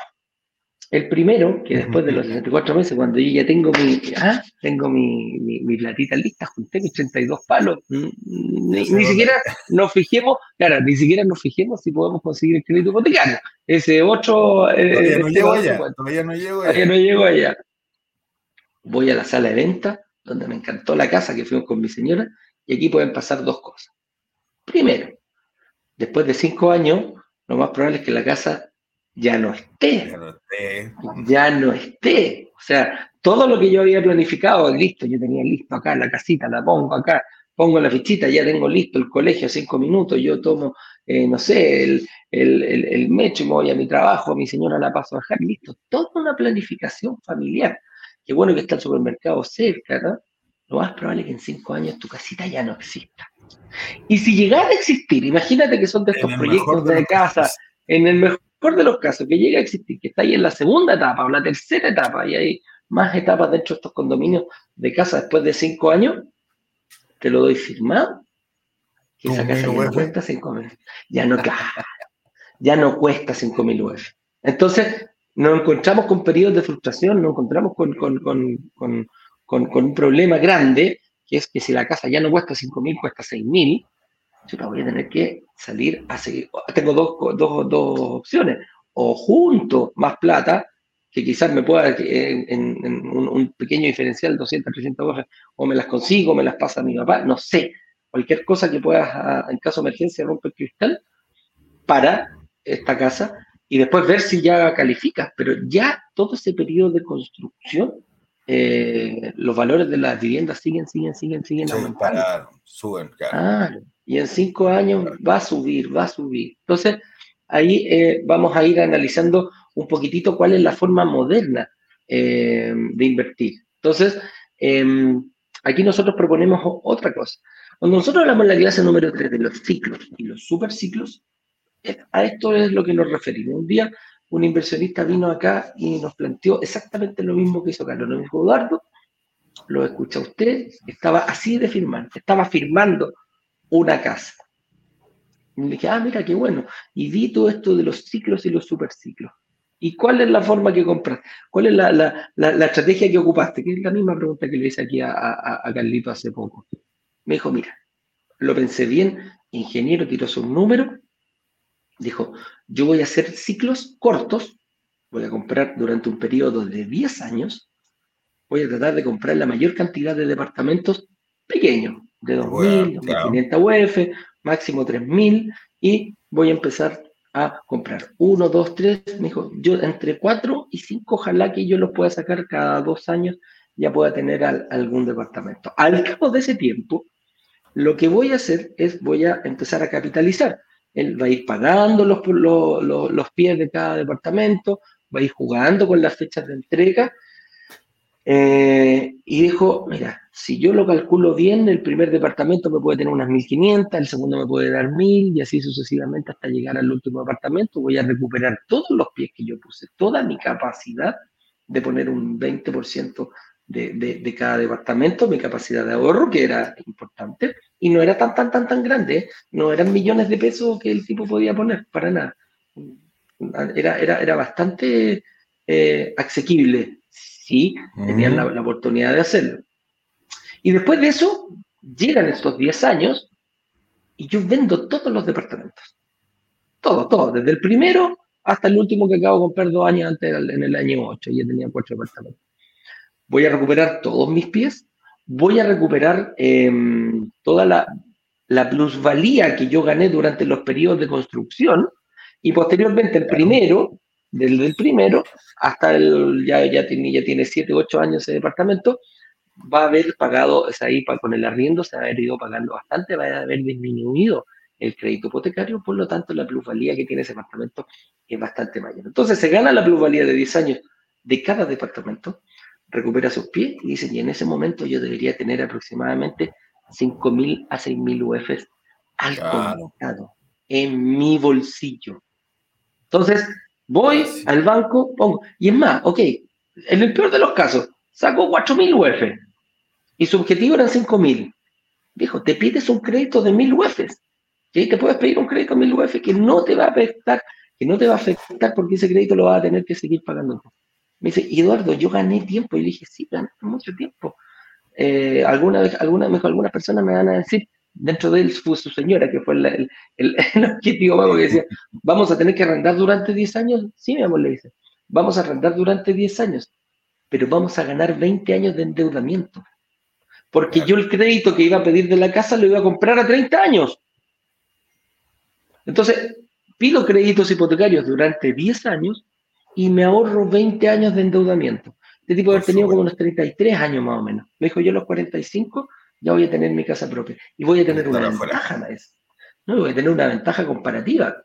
El primero, que después de los 64 meses, cuando yo ya tengo mi, ah, tengo mi, mi, platita lista, junté mis 32 palos, mm, ni, siquiera nos fijemos, claro, ni siquiera nos fijemos si podemos conseguir el crédito hipotecario. Ese otro... Eh, todavía, no llego allá, todavía no llego allá. no llego allá. Voy a la sala de venta, donde me encantó la casa que fuimos con mi señora, y aquí pueden pasar dos cosas. Primero, después de cinco años, lo más probable es que la casa ya no esté. Ya no esté. O sea, todo lo que yo había planificado, listo, yo tenía listo acá la casita, la pongo acá, pongo la fichita, ya tengo listo el colegio, cinco minutos, yo tomo, eh, no sé, el, el, el, metro y me voy a mi trabajo, a mi señora la paso a dejar, listo. Toda una planificación familiar. Qué bueno que está el supermercado cerca, ¿no? Lo más probable es que en cinco años tu casita ya no exista. Y si llegara a existir, imagínate que son de estos proyectos de, de casa, en el mejor por de los casos, que llega a existir, que está ahí en la segunda etapa o la tercera etapa, y hay más etapas dentro de estos condominios de casa después de cinco años, te lo doy firmado, que esa casa ya no cuesta cinco mil. Ya no, ya no cuesta cinco mil UF. Entonces, nos encontramos con periodos de frustración, nos encontramos con, con, un problema grande, que es que si la casa ya no cuesta cinco mil, cuesta seis mil, yo voy a tener que salir a seguir. Tengo dos, dos, dos opciones. O junto más plata, que quizás me pueda en, un, pequeño diferencial, 200, 300 dólares, o me las consigo, me las pasa a mi papá, no sé. Cualquier cosa que pueda, en caso de emergencia, romper cristal para esta casa y después ver si ya califica. Pero ya todo ese periodo de construcción, eh, los valores de las viviendas siguen, siguen, siguen, siguen aumentando. suben, claro y en cinco años va a subir, va a subir. Entonces, ahí eh, vamos a ir analizando un poquitito cuál es la forma moderna eh, de invertir. Entonces, em, aquí nosotros proponemos otra cosa. Cuando nosotros hablamos en la clase número 3 de los ciclos y los superciclos, eh, a esto es lo que nos referimos. Un día un inversionista vino acá y nos planteó exactamente lo mismo que hizo Carlos. Dijo, Eduardo, lo escucha usted, estaba así de firmar, estaba firmando una casa. Y dije, ah, mira, qué bueno. Y vi todo esto de los ciclos y los superciclos. ¿Y cuál es la forma que compraste? ¿Cuál es la, la, la, estrategia que ocupaste? Que es la misma pregunta que le hice aquí a, a, Carlito hace poco. Me dijo, mira, lo pensé bien, ingeniero tiró su número, dijo, yo voy a hacer ciclos cortos, voy a comprar durante un periodo de 10 años, voy a tratar de comprar la mayor cantidad de departamentos pequeños, de 2.000, 2.500 UF, máximo 3.000, y voy a empezar a comprar. Uno, dos, tres, me dijo, yo entre cuatro y cinco, ojalá que yo los pueda sacar cada dos años, ya pueda tener algún departamento. Al cabo de ese tiempo, lo que voy a hacer es, voy a empezar a capitalizar. Él va a ir pagando los, los, los pies de cada departamento, va a ir jugando con las fechas de entrega eh, y dijo, mira, si yo lo calculo bien, el primer departamento me puede tener unas 1.500, el segundo me puede dar 1.000 y así sucesivamente hasta llegar al último departamento. Voy a recuperar todos los pies que yo puse, toda mi capacidad de poner un 20% de, de, cada departamento, mi capacidad de ahorro, que era importante, y no era tan, tan, tan, tan grande, ¿eh? no eran millones de pesos que el tipo podía poner, para nada. Era, era, era bastante eh, asequible ¿sí? Tenían la, oportunidad de hacerlo. Y después de eso, llegan estos 10 años y yo vendo todos los departamentos. Todo, todo, desde el primero hasta el último que acabo de comprar dos años antes, en el año 8, ya tenía cuatro departamentos. Voy a recuperar todos mis pies, voy a recuperar em, toda la, la plusvalía que yo gané durante los periodos de construcción y posteriormente el primero desde el primero hasta el, ya, ya tiene, ya tiene 7, 8 años ese departamento, va a haber pagado, o sea, ahí con el arriendo se va a haber ido pagando bastante, va a haber disminuido el crédito hipotecario, por lo tanto la plusvalía que tiene ese departamento es bastante mayor. Entonces se gana la plusvalía de 10 años de cada departamento, recupera sus pies y dice, y en ese momento yo debería tener aproximadamente 5.000 a 6.000 UFs al contado en mi bolsillo. Entonces, voy al banco, pongo, y es más, ok, en el peor de los casos, saco 4.000 UF y su objetivo eran 5.000. Dijo, te pides un crédito de 1.000 UFs. ¿sí? Te puedes pedir un crédito de 1.000 UF que no te va a afectar, que no te va a afectar porque ese crédito lo vas a tener que seguir pagando. Me dice, Eduardo, yo gané tiempo. Y le dije, sí, gané mucho tiempo. Eh, alguna vez, alguna, algunas personas me van a decir, dentro de él fue su señora, que fue el, el, [LAUGHS] el, objetivo que decía, vamos a tener que arrendar durante 10 años. Sí, mi amor, le dice, vamos a arrendar durante 10 años, pero vamos a ganar 20 años de endeudamiento. Porque yo el crédito que iba a pedir de la casa lo iba a comprar a 30 años. Entonces, pido créditos hipotecarios durante 10 años y me ahorro 20 años de endeudamiento. Este tipo de haber tenido como unos 33 años más o menos. Me dijo, yo a los 45 ya voy a tener mi casa propia. Y voy a tener una ventaja, No, voy a tener una ventaja comparativa.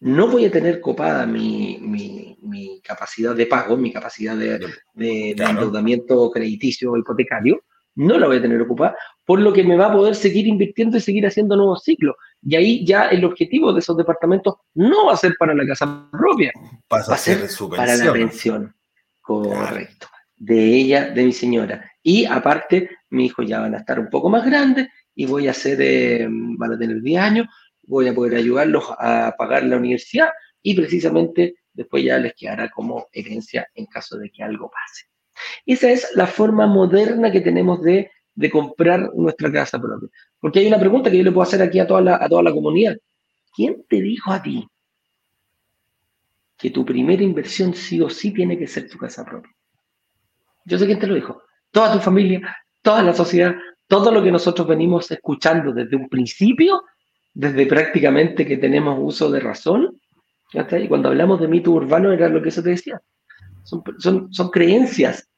No voy a tener copada mi, mi, capacidad de pago, mi capacidad de, de, endeudamiento crediticio o hipotecario. No la voy a tener ocupada, por lo que me va a poder seguir invirtiendo y seguir haciendo nuevos ciclos. Y ahí ya el objetivo de esos departamentos no va a ser para la casa propia, va a ser para la pensión. Correcto. De ella, de mi señora. Y aparte, mi hijo ya van a estar un poco más grandes y voy a hacer, eh, van a tener 10 años, voy a poder ayudarlos a pagar la universidad y precisamente después ya les quedará como herencia en caso de que algo pase. Esa es la forma moderna que tenemos de, de comprar nuestra casa propia. Porque hay una pregunta que yo le puedo hacer aquí a toda, la, a toda la comunidad. ¿Quién te dijo a ti que tu primera inversión sí o sí tiene que ser tu casa propia? Yo sé quién te lo dijo. Toda tu familia, toda la sociedad, todo lo que nosotros venimos escuchando desde un principio, desde prácticamente que tenemos uso de razón. Y cuando hablamos de mito urbano era lo que eso te decía. Son, son, son creencias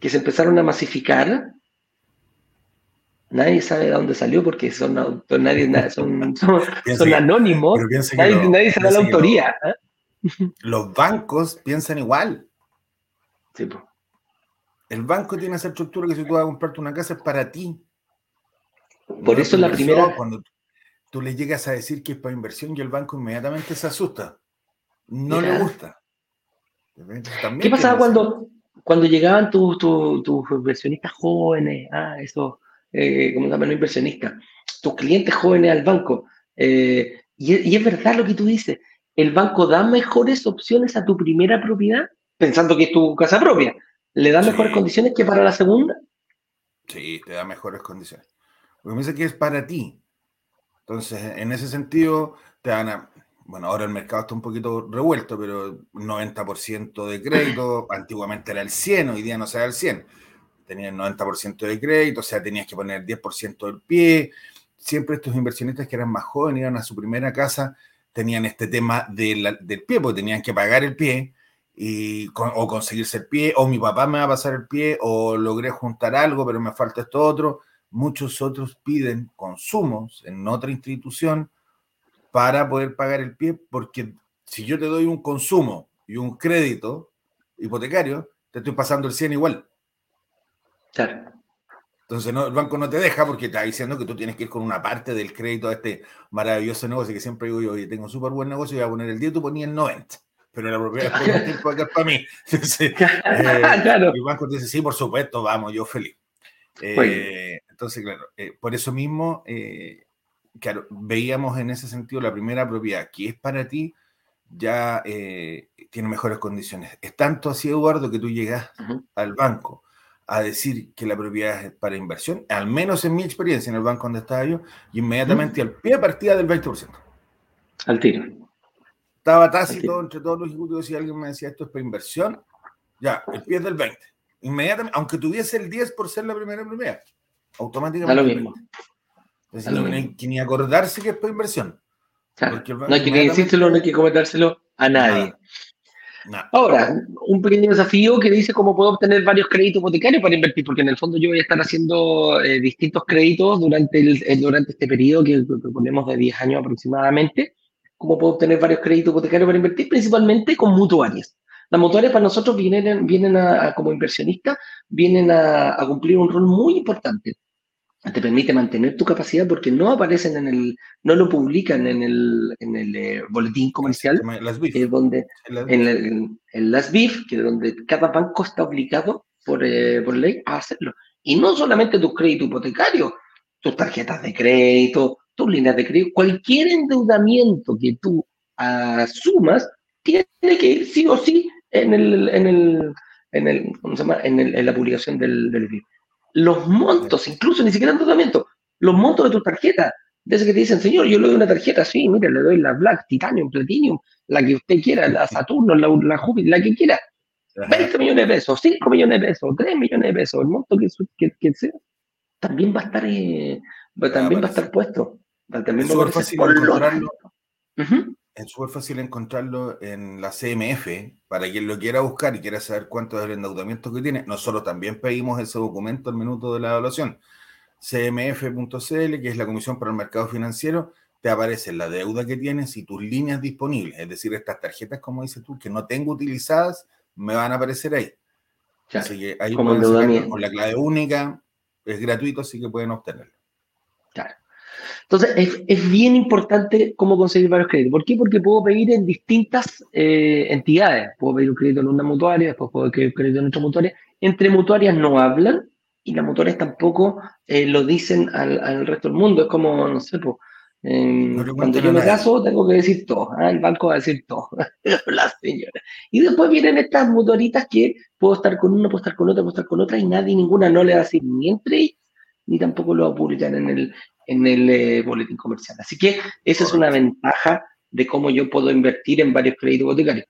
que se empezaron a masificar. Nadie sabe de dónde salió porque son, nadie, son, [LAUGHS] son, anónimos. Nadie, se da la autoría. ¿eh? Los bancos piensan igual. Sí, pues. El banco tiene esa estructura que si tú vas a comprarte una casa es para ti. Por eso la primera. Cuando tú le llegas a decir que es para inversión y el banco inmediatamente se asusta. No le gusta. ¿Qué pasaba cuando, cuando llegaban tus inversionistas jóvenes? Ah, eso, eh, ¿cómo se llama? No inversionistas. Tus clientes jóvenes al banco. Eh, y, y es verdad lo que tú dices. El banco da mejores opciones a tu primera propiedad pensando que es tu casa propia. ¿Le da mejores condiciones que para la segunda? Sí, te da mejores condiciones. Porque me dice que es para ti. Entonces, en ese sentido, te dan a, bueno, ahora el mercado está un poquito revuelto, pero 90% de crédito, [CLEARS THROAT] antiguamente era el 100, hoy día no se da el 100. Tenías 90% de crédito, o sea, tenías que poner 10% del pie. Siempre estos inversionistas que eran más jóvenes, iban a su primera casa, tenían este tema del pie, porque tenían que pagar el pie y, o conseguirse el pie, o mi papá me va a pasar el pie, o logré juntar algo, pero me falta esto otro. Muchos otros piden consumos en otra institución para poder pagar el pie, porque si yo te doy un consumo y un crédito hipotecario, te estoy pasando el 100 igual. Claro. Entonces no, el banco no te deja porque te está diciendo que tú tienes que ir con una parte del crédito a este maravilloso negocio que siempre digo yo, oye, tengo un súper buen negocio, voy a poner el 10, tú ponías el 90 pero la propiedad es tiempo acá para mí. [LAUGHS] [LAUGHS] Entonces, eh, [LAUGHS] Y banco dice, sí, por supuesto, vamos, yo feliz. Eh, entonces, claro, eh, por eso mismo, claro, veíamos en ese sentido la primera propiedad que es para ti, ya tiene mejores condiciones. Es tanto así, Eduardo, que tú llegas al banco a decir que la propiedad es para inversión, al menos en mi experiencia en el banco donde estaba yo, y inmediatamente al pie partida del 20%. Al tiro. Estaba tácito entre todos los ejecutivos si alguien me decía esto es para inversión, ya, el pie es del 20. Inmediatamente, aunque tuviese el 10 por ser la primera propiedad, automáticamente. Da lo mismo. no hay que ni acordarse que es para inversión. no hay que decírselo, no hay que comentárselo a nadie. Ahora, un pequeño desafío que dice cómo puedo obtener varios créditos hipotecarios para invertir, porque en el fondo yo voy a estar haciendo eh, distintos créditos durante, el, eh, durante este periodo que, ponemos de 10 años aproximadamente. ¿Cómo puedo obtener varios créditos hipotecarios para invertir? Principalmente con mutuarias. Las mutuarias para nosotros vienen, vienen a, como inversionistas, vienen a, cumplir un rol muy importante. Te permite mantener tu capacidad porque no aparecen en el, no lo publican en el, en el eh, boletín comercial, las BIF. donde, en, las BIF, que es donde cada banco está obligado por, eh, por ley a hacerlo. Y no solamente tus créditos hipotecarios, tus tarjetas de crédito, tus líneas de crédito, cualquier endeudamiento que tú asumas tiene que ir sí o sí en, el, en, el, en, el, ¿cómo se llama? en, el, en la publicación del, del. Los montos, incluso ni siquiera en tratamiento, los montos de tu tarjeta, desde que te dicen, señor, yo le doy una tarjeta, sí, mire, le doy la Black, Titanium, Platinum, la que usted quiera, la Saturno, la, la Júpiter, la que quiera. 20 millones de pesos, 5 millones de pesos, 3 millones de pesos, el monto que, que, que sea, también va a estar, eh, también va a estar puesto. También va a fácil encontrarlo. Uh es súper fácil encontrarlo en la CMF, para quien lo quiera buscar y quiera saber cuánto es el endeudamiento que tiene. Nosotros también pedimos ese documento al minuto de la evaluación. CMF.cl, que es la Comisión para el Mercado Financiero, te aparece la deuda que tienes y tus líneas disponibles. Es decir, estas tarjetas, como dices tú, que no tengo utilizadas, me van a aparecer ahí. así que ahí pueden con la clave única, es gratuito, así que pueden obtenerlo. Claro. Entonces, es, bien importante cómo conseguir varios créditos. ¿Por qué? Porque puedo pedir en distintas eh, entidades. Puedo pedir un crédito en una mutuaria, después puedo pedir un crédito en otra mutuaria. Entre mutuarias no hablan y las mutuarias tampoco eh, lo dicen al, resto del mundo. Es como, no sé, pues, cuando yo me caso tengo que decir todo. ¿ah? El banco va a decir todo. [LAUGHS] la señora. Y después vienen estas mutuaritas que puedo estar con una, puedo estar con otra, puedo estar con otra y nadie, ninguna no le va a decir ni entre ni tampoco lo va a publicar en el, en el eh, boletín comercial. Así que esa es una ventaja de cómo yo puedo invertir en varios créditos hipotecarios.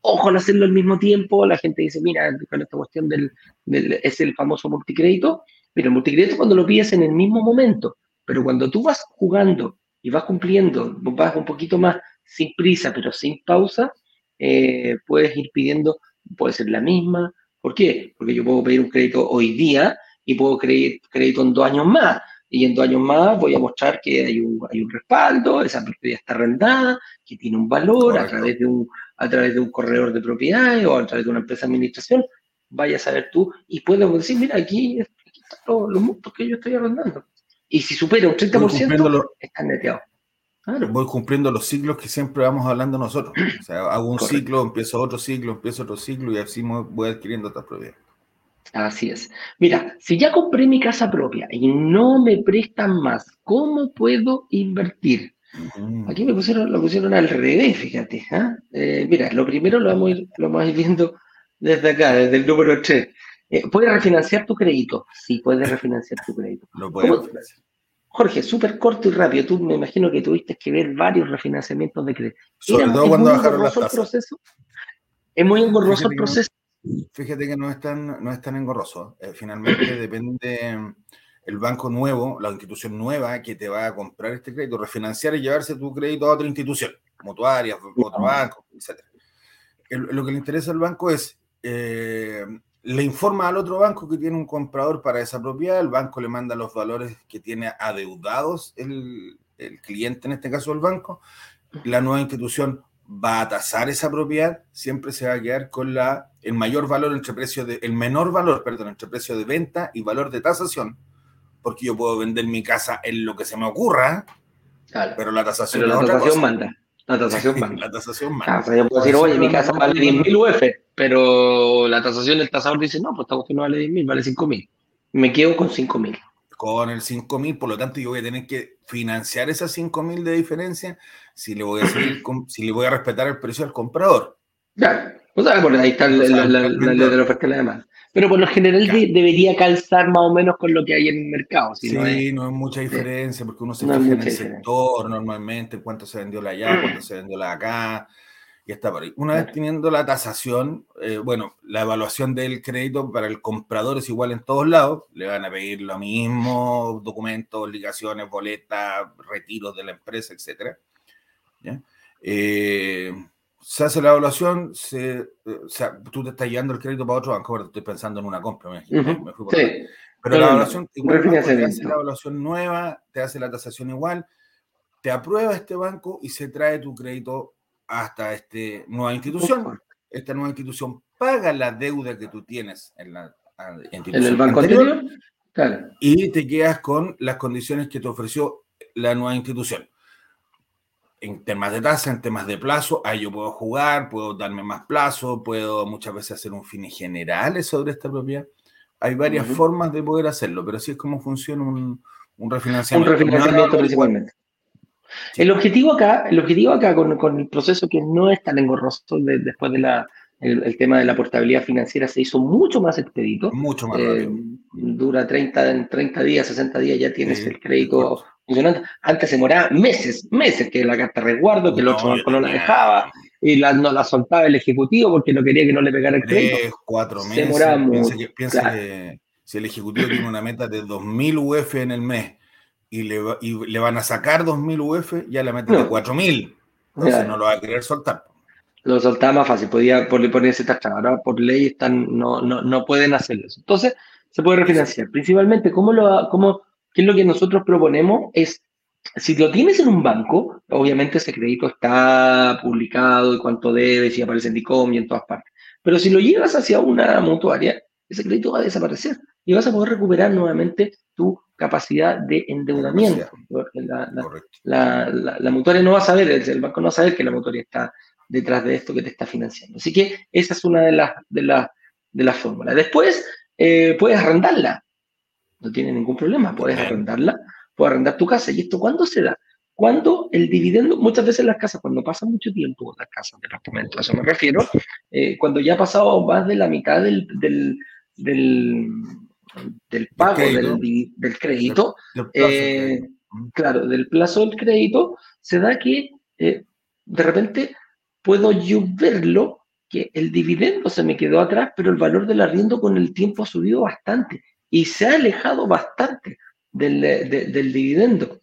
Ojo al hacerlo al mismo tiempo, la gente dice, mira, con esta cuestión del, es el famoso multicrédito, pero el multicrédito cuando lo pides en el mismo momento, pero cuando tú vas jugando y vas cumpliendo, vas un poquito más sin prisa, pero sin pausa, eh, puedes ir pidiendo, puede ser la misma. ¿Por qué? Porque yo puedo pedir un crédito hoy día y puedo pedir crédito en dos años más y en dos años más voy a mostrar que hay un, hay un respaldo, esa propiedad está arrendada, que tiene un valor a través, de un, a través de un corredor de propiedades o a través de una empresa de administración. Vaya a saber tú y puedes decir, mira, aquí, aquí están los, montos que yo estoy arrendando. Y si supera un 30%, está neteado. Voy cumpliendo los ciclos que siempre vamos hablando nosotros. O sea, hago un ciclo, empiezo otro ciclo, empiezo otro ciclo y así voy adquiriendo otras propiedades. Así es. Mira, si ya compré mi casa propia y no me prestan más, ¿cómo puedo invertir? Aquí me pusieron, lo pusieron al revés, fíjate. ¿ah? Eh, mira, lo primero lo vamos, a ir, lo vamos a ir viendo desde acá, desde el número 3. Eh, ¿Puedes refinanciar tu crédito? Sí, puedes refinanciar tu crédito. Lo Jorge, súper corto y rápido. Tú me imagino que tuviste que ver varios refinanciamientos de crédito. Sobre todo cuando bajaron las tasas. Proceso? Es muy engorroso el proceso. Fíjate que no es tan, no es tan engorroso. Eh, finalmente [CLEARS THROAT] depende mm, el banco nuevo, la institución nueva que te va a comprar este crédito, refinanciar y llevarse tu crédito a otra institución, mutuarias, otro banco, etc. lo que le interesa al banco es, eh, le informa al otro banco que tiene un comprador para esa propiedad, el banco le manda los valores que tiene adeudados el, el cliente, en este caso el banco, la nueva institución va a tasar esa propiedad, siempre se va a quedar con la, el mayor valor entre precio de, el menor valor, perdón, entre precio de venta y valor de tasación, porque yo puedo vender mi casa en lo que se me ocurra, pero la tasación, la tasación manda. La tasación [LAUGHS] manda. la tasación manda. yo puedo decir, oye, mi casa [LAUGHS] vale 10.000 UF, pero la tasación del tasador dice, no, pues esta cuestión no vale 10.000, vale 5.000. Me quedo con 5.000 con el 5.000, por lo tanto yo voy a tener que financiar esas 5.000 de diferencia si le voy a [CLEARS THROAT] si le voy a respetar el precio al comprador. Claro, o sea, ahí está la, ley de la oferta y la demanda. Pero por lo general debería calzar más o menos con lo que hay en el mercado. sí, no, es, mucha diferencia porque uno se fija en el sector normalmente, cuánto se vendió la allá, cuánto se vendió la acá y está por ahí. Una vez teniendo la tasación, eh, bueno, la evaluación del crédito para el comprador es igual en todos lados, le van a pedir lo mismo, documentos, obligaciones, boletas, retiros de la empresa, etc. ¿Ya? Eh, se hace la evaluación, se, eh, o sea, tú te estás llevando el crédito para otro banco, ahora estoy pensando en una compra, me, fui por sí. Pero la evaluación, igual te hace la evaluación nueva, te hace la tasación igual, te aprueba este banco y se trae tu crédito hasta esta nueva institución. Esta nueva institución paga la deuda que tú tienes en la institución. ¿En el banco anterior? Claro. Y te quedas con las condiciones que te ofreció la nueva institución. En temas de tasa, en temas de plazo, ahí yo puedo jugar, puedo darme más plazo, puedo muchas veces hacer un fines generales sobre esta propiedad. Hay varias formas de poder hacerlo, pero así es como funciona un, un refinanciamiento. Un refinanciamiento principalmente. El objetivo acá, el objetivo acá con, el proceso que no es tan engorroso después de la, el, tema de la portabilidad financiera se hizo mucho más expedito. Mucho más rápido. Eh, dura 30, en 30 días, 60 días ya tienes el crédito funcionando. Antes se demoraba meses, meses que la carta resguardo, que el otro banco no la dejaba y la, no la soltaba el ejecutivo porque no quería que no le pegara el crédito. Tres, cuatro meses. piensa que, piensa que si el ejecutivo tiene una meta de 2.000 UF en el mes y le, y le van a sacar 2.000 UF, ya le meten de 4.000. Entonces no lo va a querer soltar. Lo soltaba más fácil, podía ponerse taxado. Ahora por ley están, no, no, no pueden hacer eso. Entonces se puede refinanciar. Principalmente, ¿cómo lo, cómo, ¿qué es lo que nosotros proponemos? Es, si lo tienes en un banco, obviamente ese crédito está publicado y cuánto debes y aparece en DICOM y en todas partes. Pero si lo llevas hacia una mutuaria, ese crédito va a desaparecer y vas a poder recuperar nuevamente tu capacidad de endeudamiento. La, la, mutuaria no va a saber, el, banco no va a saber que la mutuaria está detrás de esto que te está financiando. Así que esa es una de las, de las, de las fórmulas. Después, eh, puedes arrendarla. No tiene ningún problema, puedes arrendarla, puedes arrendar tu casa. ¿Y esto cuándo se da? Cuando el dividendo, muchas veces las casas, cuando pasa mucho tiempo, las casas, departamentos, a eso me refiero, eh, cuando ya ha pasado más de la mitad del, del, del del pago del, crédito, eh, claro, del plazo del crédito, se da que eh, de repente puedo yo verlo que el dividendo se me quedó atrás, pero el valor del arriendo con el tiempo ha subido bastante y se ha alejado bastante del, del dividendo.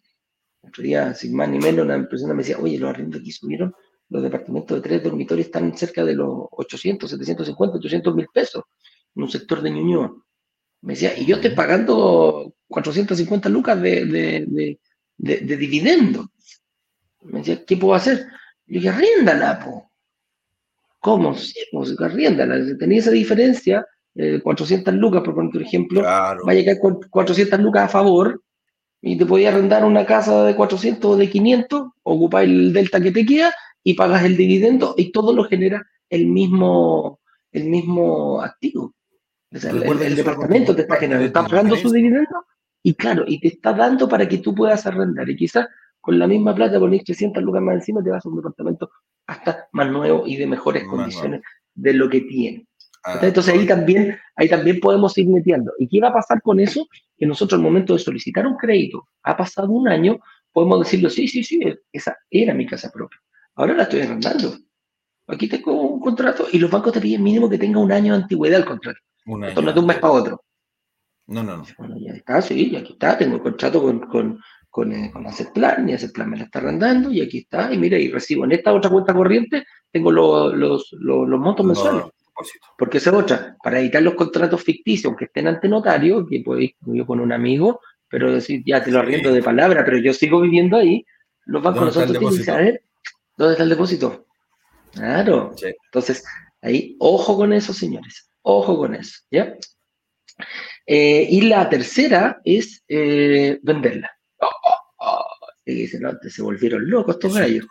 Otro día, sin más ni menos, una persona me decía, oye, los arriendos aquí subieron, los departamentos de tres dormitorios están cerca de los 800, 750, 800 mil pesos en un sector de Ñuñoa. Me decía, y yo estoy pagando 450 lucas de, de, de, dividendo. Me decía, ¿qué puedo hacer? Yo dije, arriéndala, po. ¿Cómo? Sí, pues arriéndala. Tenía esa diferencia, 400 eh, lucas, por poner ejemplo, vaya a caer 400 lucas a favor, y te podía arrendar una casa de 400 o de 500, ocupar el delta que te queda y pagas el dividendo y todo lo genera el mismo, el mismo activo el, departamento te está generando, está pagando su dividendo y claro, y te está dando para que tú puedas arrendar. Y quizás con la misma plata, con 300 lucas más encima, te vas a un departamento hasta más nuevo y de mejores condiciones de lo que tiene. Ah, Entonces ahí también, ahí también podemos ir metiendo. ¿Y qué va a pasar con eso? Que nosotros al momento de solicitar un crédito, ha pasado un año, podemos decirlo, sí, sí, sí, esa era mi casa propia. Ahora la estoy arrendando. Aquí tengo un contrato y los bancos te piden mínimo que tenga un año de antigüedad el contrato. Esto no es de un mes para otro. No, no, no. Bueno, ya está, sí, y aquí está, tengo el contrato con, con, con, eh, con Plan, y Plan me la está arrendando, y aquí está, y mira, y recibo en esta otra cuenta corriente, tengo los, los, los, montos mensuales. Porque esa otra, para evitar los contratos ficticios, aunque estén ante notario, que podéis yo con un amigo, pero decir, ya te lo arriendo de palabra, pero yo sigo viviendo ahí, los bancos nosotros tienen que saber dónde está el depósito. Claro. Entonces, ahí, ojo con eso, señores. Ojo con eso, ¿ya? Eh, y la tercera es eh, venderla. Oh, oh, oh. se volvieron locos estos gallos.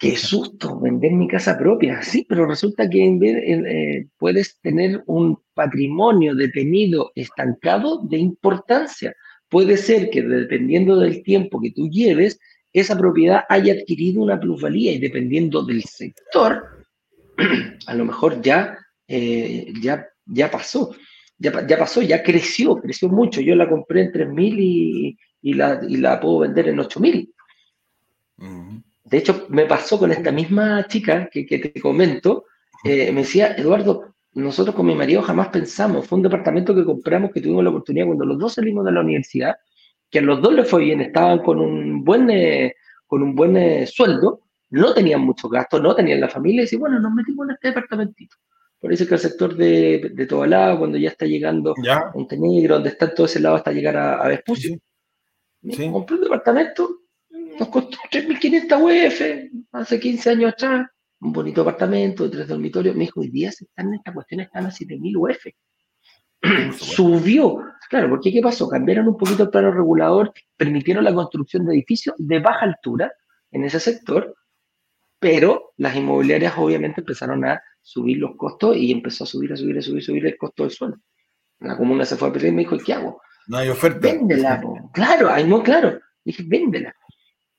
Qué susto, vender mi casa propia. Sí, pero resulta que en vez, eh, puedes tener un patrimonio detenido, estancado de importancia. Puede ser que dependiendo del tiempo que tú lleves, esa propiedad haya adquirido una plusvalía y dependiendo del sector, [CLEARS THROAT] a lo mejor ya eh, ya, ya pasó, ya, ya, pasó, ya creció, creció mucho. Yo la compré en 3.000 y, y, la, y la puedo vender en 8.000. De hecho, me pasó con esta misma chica que, que te comento, eh, me decía, Eduardo, nosotros con mi marido jamás pensamos, fue un departamento que compramos, que tuvimos la oportunidad cuando los dos salimos de la universidad, que a los dos les fue bien, estaban con un buen, eh, con un buen sueldo, no tenían muchos gastos, no tenían la familia, y decían, bueno, nos metimos en este departamentito. Por eso que el sector de, de Tobalá, cuando ya está llegando ¿Ya? Montenegro, donde está todo ese lado hasta llegar a, a Vespucio, Sí. compré un departamento, nos costó 3.500 UF, hace 15 años atrás, un bonito apartamento de tres dormitorios. Me dijo, hoy día se están en esta cuestión, están a 7.000 UF. Subió, claro, porque ¿qué pasó? Cambiaron un poquito el plano regulador, permitieron la construcción de edificios de baja altura en ese sector, pero las inmobiliarias obviamente empezaron a subir los costos y empezó a subir, a subir, a subir, a subir el costo del suelo. La comuna se fue a pelear y me dijo, ¿qué hago? No hay oferta. Véndela, po. claro, ay, no, claro. Dije, véndela.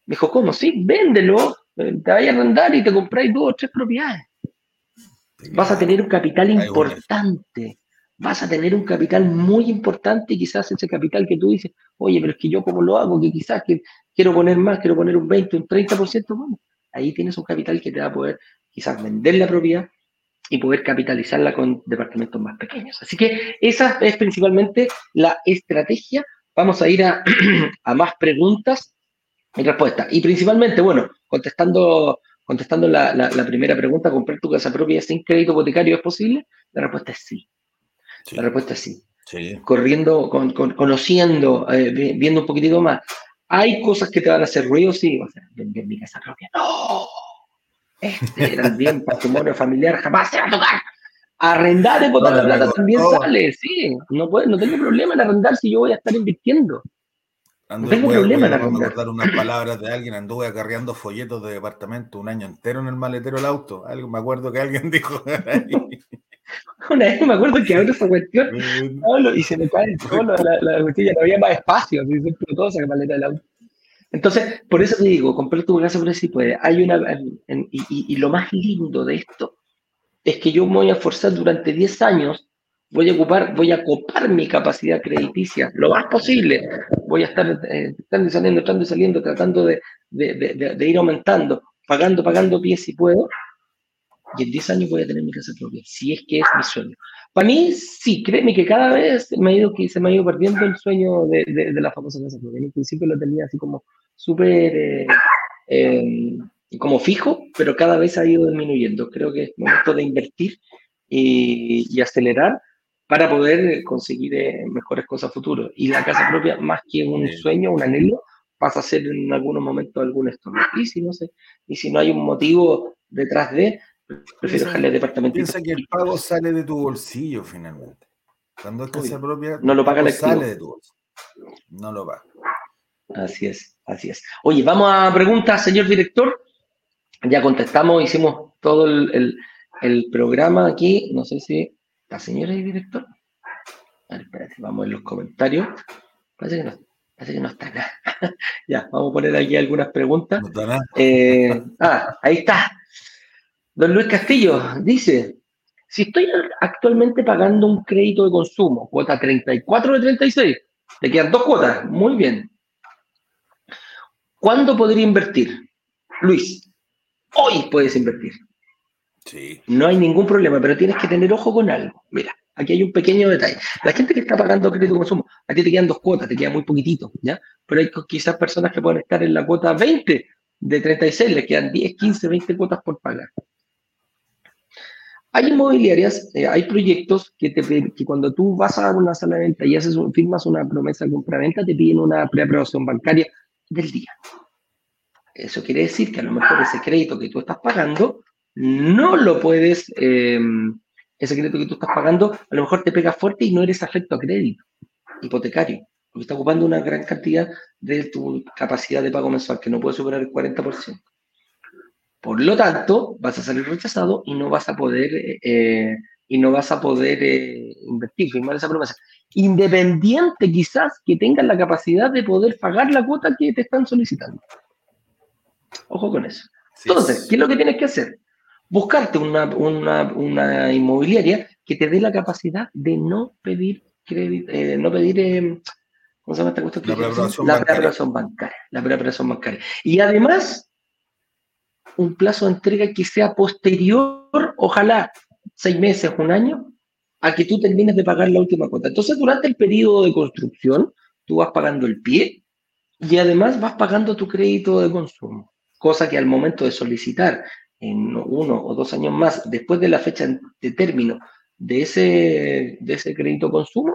Me dijo, ¿cómo? Sí, véndelo, eh, te vayas a arrendar y te compráis dos o tres propiedades. Vas a tener un capital importante. Vas a tener un capital muy importante y quizás ese capital que tú dices, oye, pero es que yo cómo lo hago, que quizás que quiero poner más, quiero poner un 20, un 30%, bueno, ahí tienes un capital que te va a poder quizás vender la propiedad y poder capitalizarla con departamentos más pequeños. Así que esa es principalmente la estrategia. Vamos a ir a, [CLEARS THROAT] a más preguntas y respuestas. Y principalmente, bueno, contestando, contestando la, la- la primera pregunta, ¿comprar tu casa propia sin crédito hipotecario es posible? La respuesta es sí. Sí, La respuesta es sí. sí. Corriendo, con- con- conociendo, eh, vi- viendo un poquitito más. ¿Hay cosas que te van a hacer ruido? Sí. O sea, vender mi casa propia. ¡No! Este era el bien patrimonio familiar, jamás se va a tocar. Arrendar y botar la No, plata no, también no. sale, sí. No, puede, no tengo problema en arrendar si yo voy a estar invirtiendo. Ando- tengo voy problema voy en arrendar. recordar unas palabras de alguien, anduve acarreando folletos de departamento un año entero en el maletero del auto. Algo, me acuerdo que alguien [LAUGHS] dijo. Una vez me acuerdo que abro esa cuestión [LAUGHS] y se me cae solo la, la cuestión, ya no había más espacio, se explotó esa maleta del auto. Entonces, por eso te digo, comprar tu casa por si puede. Hay una, en- y, y- y lo más lindo de esto es que yo me voy a esforzar durante 10 años, voy a ocupar, voy a copar mi capacidad crediticia lo más posible. Voy a estar eh, entrando y saliendo, entrando y saliendo, tratando de, de- de- de- ir aumentando, pagando, pagando pies si puedo. Y en 10 años voy a tener mi casa propia, si es que es mi sueño. Para mí, sí, créeme que cada vez me ha ido, que se me ha ido perdiendo el sueño de, de, de la famosa casa propia. En principio lo tenía así como súper eh, eh, como fijo, pero cada vez ha ido disminuyendo. Creo que es momento de invertir y, y acelerar para poder conseguir eh, mejores cosas a futuro. Y la casa propia, más que un sueño, un anhelo, pasa a ser en algunos momentos algún estorbo. Y si no sé, y si no hay un motivo detrás de, prefiero dejarle el departamento. Piensa que el pago sale de tu bolsillo finalmente. Cuando es casa propia, No lo paga el sale de tu bolsillo. No lo paga. Así es, así es. Oye, vamos a preguntas, señor director. Ya contestamos, hicimos todo el, el- el programa aquí. No sé si la señora y director. A ver, espérate, vamos en los comentarios. Parece que no, parece que no está nada. [LAUGHS] ya, vamos a poner aquí algunas preguntas. No está nada. Eh, ah, ahí está. Don Luis Castillo dice, si estoy actualmente pagando un crédito de consumo, cuota 34 de 36, te quedan dos cuotas, muy bien. ¿Cuándo podría invertir? Luis, hoy puedes invertir. Sí. No hay ningún problema, pero tienes que tener ojo con algo. Mira, aquí hay un pequeño detalle. La gente que está pagando crédito de consumo, a ti te quedan dos cuotas, te queda muy poquitito, ¿ya? Pero hay quizás personas que pueden estar en la cuota 20 de 36, les quedan 10, 15, 20 cuotas por pagar. Hay inmobiliarias, eh, hay proyectos que, te, que cuando tú vas a una sala de venta y haces firmas una promesa de compra-venta, te piden una preaprobación bancaria del día. Eso quiere decir que a lo mejor ese crédito que tú estás pagando no lo puedes, eh, ese crédito que tú estás pagando, a lo mejor te pega fuerte y no eres afecto a crédito hipotecario, porque está ocupando una gran cantidad de tu capacidad de pago mensual, que no puede superar el 40%. Por lo tanto, vas a salir rechazado y no vas a poder, eh, y no vas a poder eh, invertir, firmar esa promesa. Independiente quizás que tengas la capacidad de poder pagar la cuota que te están solicitando. Ojo con eso. Sí. Entonces, ¿qué es lo que tienes que hacer? Buscarte una, una- una inmobiliaria que te dé la capacidad de no pedir crédito, eh, no pedir, eh, ¿cómo se llama esta cuestión? La preaprobación La bancaria. preaprobación bancaria. La preaprobación bancaria. Y además, un plazo de entrega que sea posterior, ojalá seis meses, un año, a que tú termines de pagar la última cuota. Entonces, durante el periodo de construcción, tú vas pagando el pie y además vas pagando tu crédito de consumo. cosa que al momento de solicitar en uno o dos años más, después de la fecha de término de ese, de ese crédito consumo,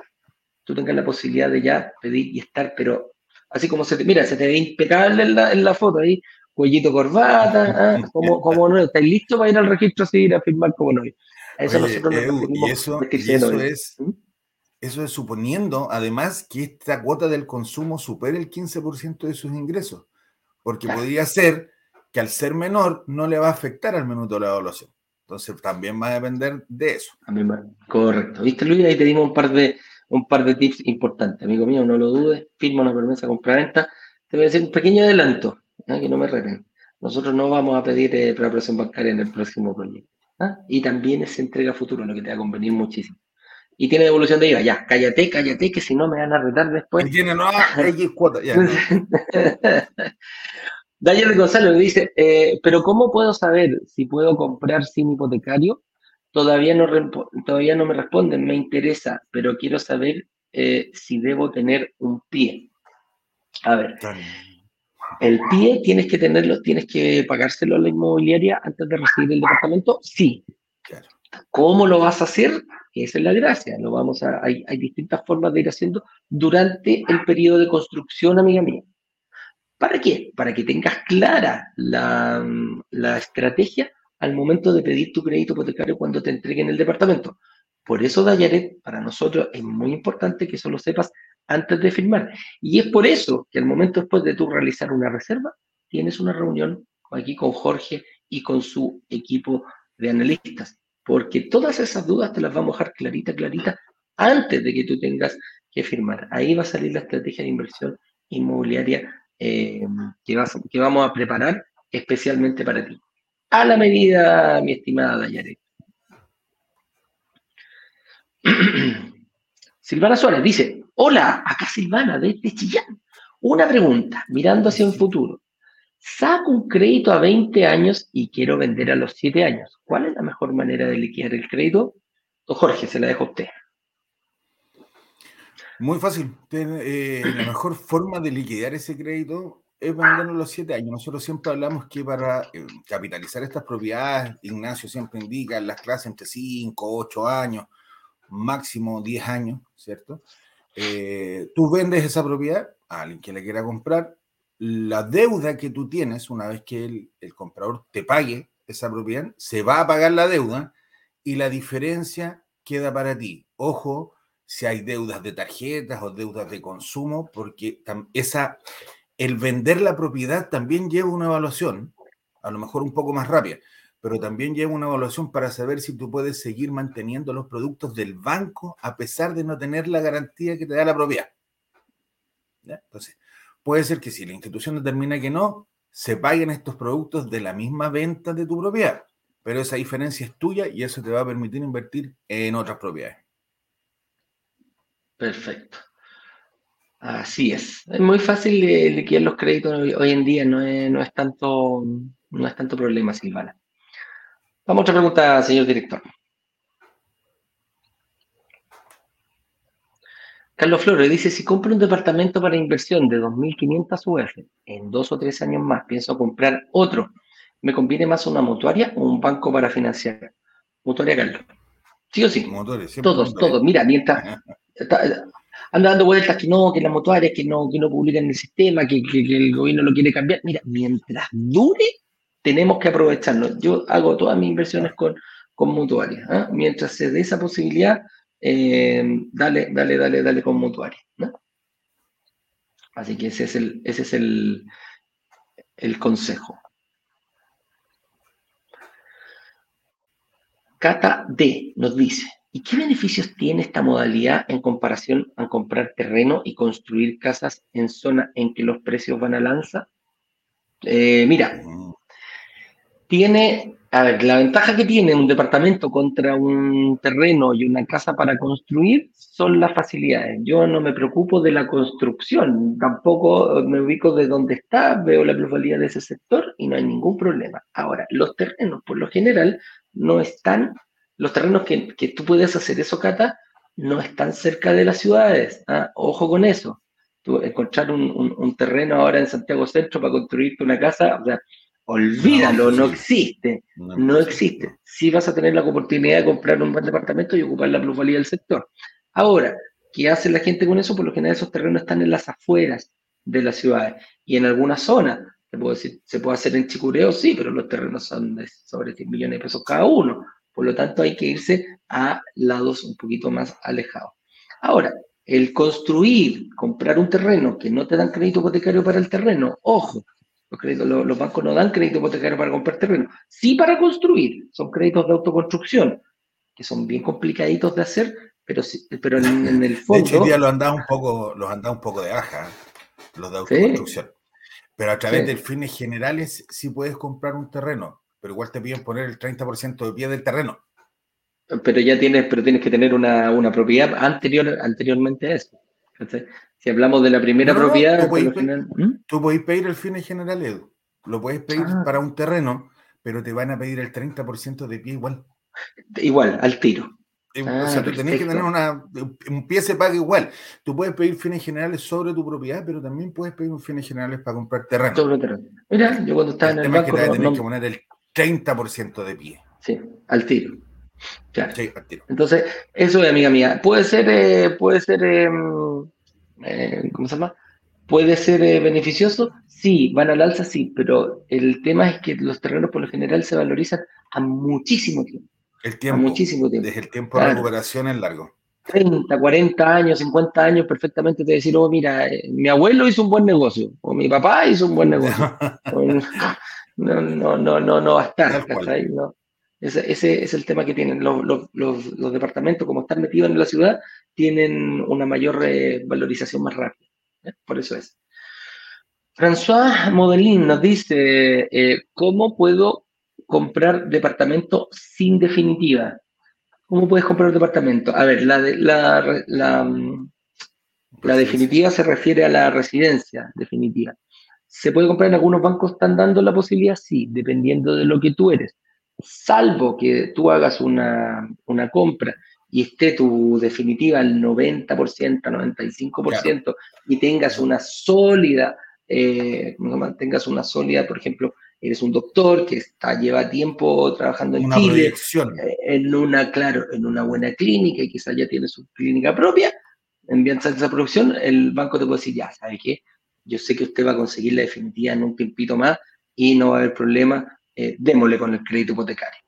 tú tengas la posibilidad de ya pedir y estar, pero así como se te, mira, se te ve impecable en la, en la foto ahí, cuellito corbata, ¿ah? [LAUGHS] como, como no, estáis listo para ir al registro civil a firmar como no. Eso nosotros y eso, y eso es, ¿Mm? eso es suponiendo además que esta cuota del consumo supere el 15% de sus ingresos, porque podría ser que al ser menor no le va a afectar al minuto de la evaluación. Entonces también va a depender de eso. Correcto. ¿Viste, Luis? Ahí te dimos un par de, un par de tips importantes. Amigo mío, no lo dudes, firma una promesa compra-venta. Te voy a decir un pequeño adelanto, ¿eh? que no me reten. Nosotros no vamos a pedir eh, preparación bancaria en el próximo proyecto. ¿Ah? Y también es entrega futuro, lo que te va a convenir muchísimo. Y tiene devolución de IVA, ya, cállate, cállate, que si no me van a retar después. Y tiene no, X cuota, ya. [LAUGHS] Daniel González dice, eh, pero ¿cómo puedo saber si puedo comprar sin hipotecario? Todavía no, todavía no me responden, me interesa, pero quiero saber eh, si debo tener un pie. A ver, el pie tienes que tenerlo, tienes que pagárselo a la inmobiliaria antes de recibir el departamento, sí. ¿Cómo lo vas a hacer? Esa es la gracia. Lo vamos a, hay, hay distintas formas de ir haciendo durante el periodo de construcción, amiga mía. ¿Para qué? Para que tengas clara la, estrategia al momento de pedir tu crédito hipotecario cuando te entreguen el departamento. Por eso, Dayaret, para nosotros es muy importante que eso lo sepas antes de firmar. Y es por eso que al momento después de tú realizar una reserva, tienes una reunión aquí con Jorge y con su equipo de analistas. Porque todas esas dudas te las vamos a dejar clarita, clarita, antes de que tú tengas que firmar. Ahí va a salir la estrategia de inversión inmobiliaria eh, que, que, vamos a preparar especialmente para ti. A la medida, mi estimada Dayaret. [CLEARS THROAT] Silvana Suárez dice, hola, acá Silvana desde Chillán. Una pregunta, mirando hacia un futuro. Saco un crédito a 20 años y quiero vender a los 7 años. ¿Cuál es la mejor manera de liquidar el crédito? Jorge, se la dejo a usted. Muy fácil. Eh, la mejor forma de liquidar ese crédito es venderlo a los siete años. Nosotros siempre hablamos que para eh, capitalizar estas propiedades, Ignacio siempre indica en las clases entre 5, 8 años, máximo 10 años, ¿cierto? Eh, tú vendes esa propiedad a alguien que la quiera comprar. La deuda que tú tienes, una vez que el, comprador te pague esa propiedad, se va a pagar la deuda y la diferencia queda para ti. Ojo, si hay deudas de tarjetas o deudas de consumo, porque el vender la propiedad también lleva una evaluación, a lo mejor un poco más rápida, pero también lleva una evaluación para saber si tú puedes seguir manteniendo los productos del banco a pesar de no tener la garantía que te da la propiedad. Entonces, puede ser que si la institución determina que no, se paguen estos productos de la misma venta de tu propiedad, pero esa diferencia es tuya y eso te va a permitir invertir en otras propiedades. Perfecto. Así es. Es muy fácil liquidar los créditos hoy, en día, no es, tanto, no es tanto problema, Silvana. Vamos a otra pregunta, señor director. Carlos Flores dice, si compro un departamento para inversión de 2.500 UF en dos o tres años más, pienso comprar otro, ¿me conviene más una mutuaria o un banco para financiar? Mutuaria, Carlos. Sí o sí. todos, todos. Mira, mientras, [LAUGHS] anda dando vueltas que no, que las mutuarias, que no, que no publican el sistema, que, el gobierno lo quiere cambiar. Mira, mientras dure, tenemos que aprovecharlo. Yo hago todas mis inversiones con, con mutuarias. ¿ah? Mientras se dé esa posibilidad, eh, dale, dale, dale, dale con mutuarias. Así que ese es el, ese es el, el consejo. Cata D nos dice, ¿Y qué beneficios tiene esta modalidad en comparación a comprar terreno y construir casas en zona en que los precios van a lanza? Eh, mira, tiene, a ver, la ventaja que tiene un departamento contra un terreno y una casa para construir son las facilidades. Yo no me preocupo de la construcción, tampoco me ubico de dónde está, veo la plusvalía de ese sector y no hay ningún problema. Ahora, los terrenos, por lo general, no están los terrenos que, que, tú puedes hacer eso, Cata, no están cerca de las ciudades. ¿ah? Ojo con eso. Tú encontrar un, un, terreno ahora en Santiago Centro para construirte una casa, o sea, Olvídalo, no, existe. No, existe. Sí vas a tener la oportunidad de comprar un buen departamento y ocupar la plusvalía del sector. Ahora, ¿qué hace la gente con eso? Por lo general esos terrenos están en las afueras de las ciudades y en algunas zonas. Se puede, decir, se puede hacer en Chicureo, sí, pero los terrenos son de sobre 100 millones de pesos cada uno. Por lo tanto, hay que irse a lados un poquito más alejados. Ahora, el construir, comprar un terreno que no te dan crédito hipotecario para el terreno, ojo, los, bancos no dan crédito hipotecario para comprar terreno, sí para construir, son créditos de autoconstrucción, que son bien complicaditos de hacer, pero, pero en, el fondo... [LAUGHS] De hecho, hoy día los han dado un poco, los han un poco de baja, los de autoconstrucción. Pero a través de fines generales sí puedes comprar un terreno, pero igual te piden poner el 30% de pie del terreno. Pero ya tienes, pero tienes que tener una, una propiedad anterior, anteriormente a eso. Si hablamos de la primera propiedad. Tú puedes, pedir, ¿Mm? pedir el fin general, Edu. Lo puedes pedir ah. para un terreno, pero te van a pedir el 30% de pie igual. Igual, al tiro. Eh, o sea, tú tenés que tener una, un pie se paga igual. Tú puedes pedir fines generales sobre tu propiedad, pero también puedes pedir fines generales para comprar terreno. Sobre terreno. Mira, yo cuando estaba en el banco... Es que que poner el 30% de pie. Sí, al tiro. Claro. Sí. Entonces, eso es, amiga mía. Puede ser, eh, puede ser em, eh, ¿cómo se llama? ¿Puede ser eh, beneficioso? Sí, van al alza, sí, pero el tema es que los terrenos por lo general se valorizan a muchísimo tiempo. El tiempo. muchísimo tiempo. Desde el tiempo de recuperación es largo. 30, 40 años, 50 años, perfectamente te decir, oh, mira, eh, mi abuelo hizo un buen negocio, o mi papá hizo un buen negocio. [LAUGHS] no, no, no, no, no va a estar, Ese, ese, es el tema que tienen los, los, los, departamentos, como están metidos en la ciudad, tienen una mayor eh, valorización más rápida. Por eso es. François Modelin nos dice, eh, ¿cómo puedo comprar departamento sin definitiva? ¿Cómo puedes comprar un departamento? A ver, la, la, la, mm, la definitiva se refiere a la residencia definitiva. ¿Se puede comprar en algunos bancos? ¿Están dando la posibilidad? Sí, dependiendo de lo que tú eres. Salvo que tú hagas una, una compra y esté tu definitiva al 90%, 95% y tengas una sólida, eh, mantengas una sólida, por ejemplo, eres un doctor que está, lleva tiempo trabajando en Chile, eh, en una, claro, en una buena clínica y quizás ya tiene su clínica propia, envías esa producción, el banco te puede decir, ya, ¿sabe qué? Yo sé que usted va a conseguir la definitiva en un tiempito más y no va a haber problema, eh, démosle con el crédito hipotecario.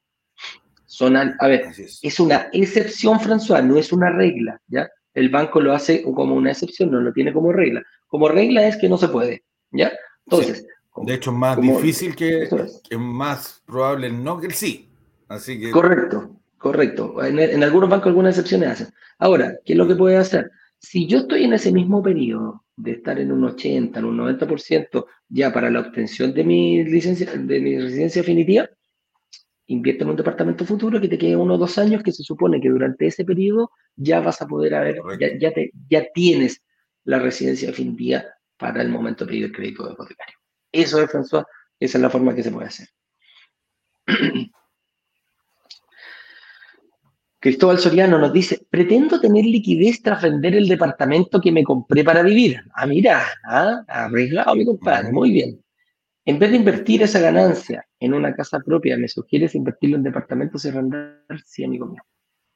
Son, a ver, es. una excepción, François, no es una regla, ¿ya? El banco lo hace como una excepción, no lo tiene como regla. Como regla es que no se puede, ¿ya? Entonces. De hecho, es más difícil que, es. más probable el no que el sí. Así que. Correcto, correcto. En, algunos bancos algunas excepciones hacen. Ahora, ¿qué es lo que puede hacer? Si yo estoy en ese mismo periodo de estar en un 80, en un 90% ya para la obtención de mi licencia, de mi residencia definitiva, invierte en un departamento futuro que te quede uno o dos años, que se supone que durante ese periodo ya vas a poder haber, ya, te, ya tienes la residencia definitiva para el momento de pedir el crédito hipotecario. Eso es, François, esa es la forma que se puede hacer. [CLEARS THROAT] Cristóbal Soriano nos dice, pretendo tener liquidez tras vender el departamento que me compré para vivir. Ah, mira, ah, arriesgado mi compadre, muy bien. En vez de invertir esa ganancia en una casa propia, ¿me sugieres invertirlo en departamentos y arrendar? Sí, amigo mío.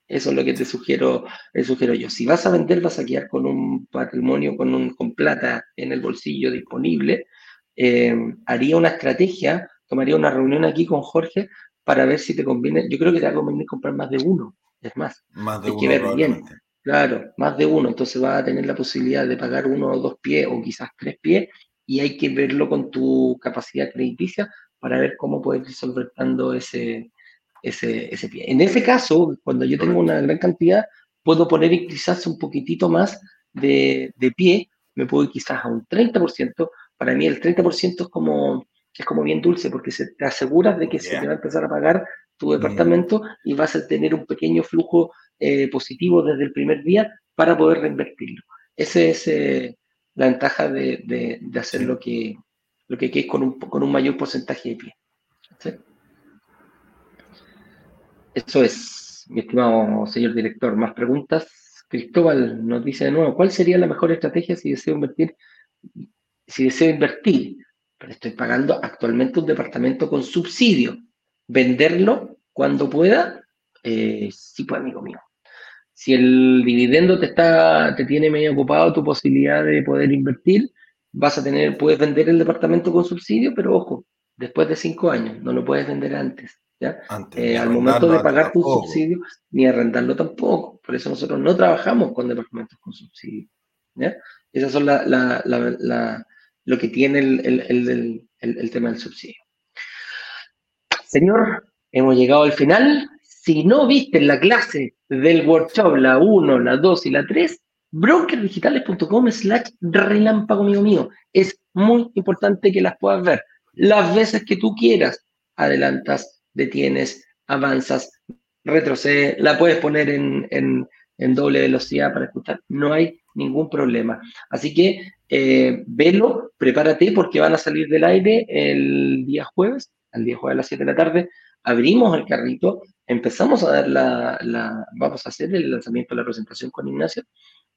Eso es lo que te sugiero, te sugiero yo. Si vas a vender, vas a quedar con un patrimonio, con, un, con plata en el bolsillo disponible. Eh, haría una estrategia, tomaría una reunión aquí con Jorge para ver si te conviene. Yo creo que te va a convenir comprar más de uno. Es más, más de uno. Claro, más de uno. Entonces vas a tener la posibilidad de pagar uno o dos pies o quizás tres pies y hay que verlo con tu capacidad crediticia para ver cómo puedes ir solventando ese, ese, ese pie. En ese caso, cuando yo tengo una gran cantidad, puedo poner quizás un poquitito más de, de pie, me puedo ir quizás a un 30%. Para mí el 30% es como, es como bien dulce porque se, te aseguras de que se te va a empezar a pagar tu departamento y vas a tener un pequeño flujo eh, positivo desde el primer día para poder reinvertirlo. Ese es, eh, la ventaja de, hacer lo que, lo que es con un, con un mayor porcentaje de pie. Eso es, mi estimado señor director. Más preguntas. Cristóbal nos dice de nuevo, ¿cuál sería la mejor estrategia si deseo invertir? Si deseo invertir pero estoy pagando actualmente un departamento con subsidio. Venderlo cuando pueda, eh, sí puede, amigo mío. Si el dividendo te está, te tiene medio ocupado tu posibilidad de poder invertir, vas a tener, puedes vender el departamento con subsidio, pero ojo, después de cinco años, no lo puedes vender antes. ¿ya? Eh, al momento de pagar tu subsidio, ni arrendarlo tampoco. Por eso nosotros no trabajamos con departamentos con subsidio. ¿ya? Esas son la, la, la, lo que tiene el, el, el, tema del subsidio. Señor, hemos llegado al final. Si no viste la clase del workshop, la 1, la 2 y la 3, brokerdigitales.com slash relámpago amigo mío. Es muy importante que las puedas ver. Las veces que tú quieras, adelantas, detienes, avanzas, retrocedes, la puedes poner en, doble velocidad para escuchar. No hay ningún problema. Así que eh, velo, prepárate porque van a salir del aire el día jueves, al día jueves a las 7 de la tarde. Abrimos el carrito, empezamos a dar la, la, vamos a hacer el lanzamiento de la presentación con Ignacio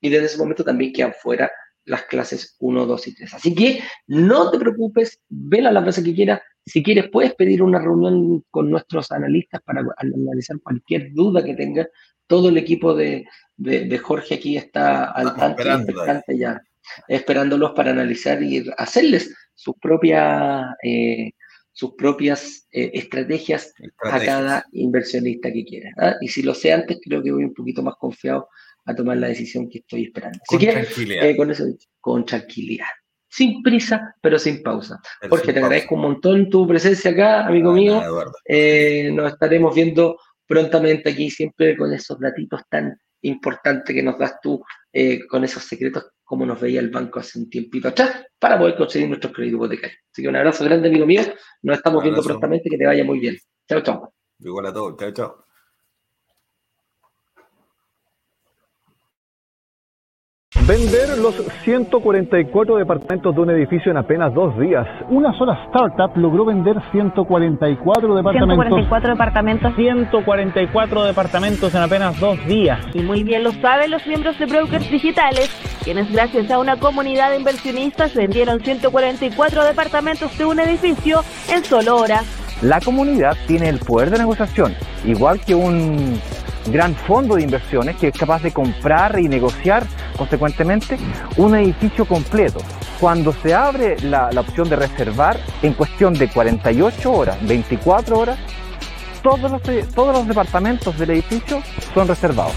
y desde ese momento también quedan fuera las clases 1, 2 y 3. Así que no te preocupes, vela las veces que quieras. Si quieres, puedes pedir una reunión con nuestros analistas para analizar cualquier duda que tengas. Todo el equipo de, de, Jorge aquí está al tanto ya, esperándolos para analizar y hacerles sus propias, eh, sus propias eh, estrategias, a cada inversionista que quiera. ¿ah? Y si lo sé antes, creo que voy un poquito más confiado a tomar la decisión que estoy esperando. Así con tranquilidad. Eh, con eso, con tranquilidad. Sin prisa, pero sin pausa. Jorge, te agradezco un montón tu presencia acá, amigo mío. Eh, nos estaremos viendo prontamente aquí, siempre con esos datitos tan importantes que nos das tú, eh, con esos secretos, como nos veía el banco hace un tiempito atrás, para poder conseguir nuestros créditos hipotecarios. Así que un abrazo grande, amigo mío. Nos estamos viendo prontamente, que te vaya muy bien. Chao, chao. Igual a todos. Chao, chao. Vender los 144 departamentos de un edificio en apenas dos días. Una sola startup logró vender 144 departamentos. 144 departamentos. 144 departamentos en apenas dos días. Y muy bien lo saben los miembros de Brokers Digitales, quienes gracias a una comunidad de inversionistas vendieron 144 departamentos de un edificio en solo horas. La comunidad tiene el poder de negociación, igual que un gran fondo de inversiones que es capaz de comprar y negociar consecuentemente un edificio completo. Cuando se abre la, opción de reservar, en cuestión de 48 horas, 24 horas, todos los, todos los departamentos del edificio son reservados.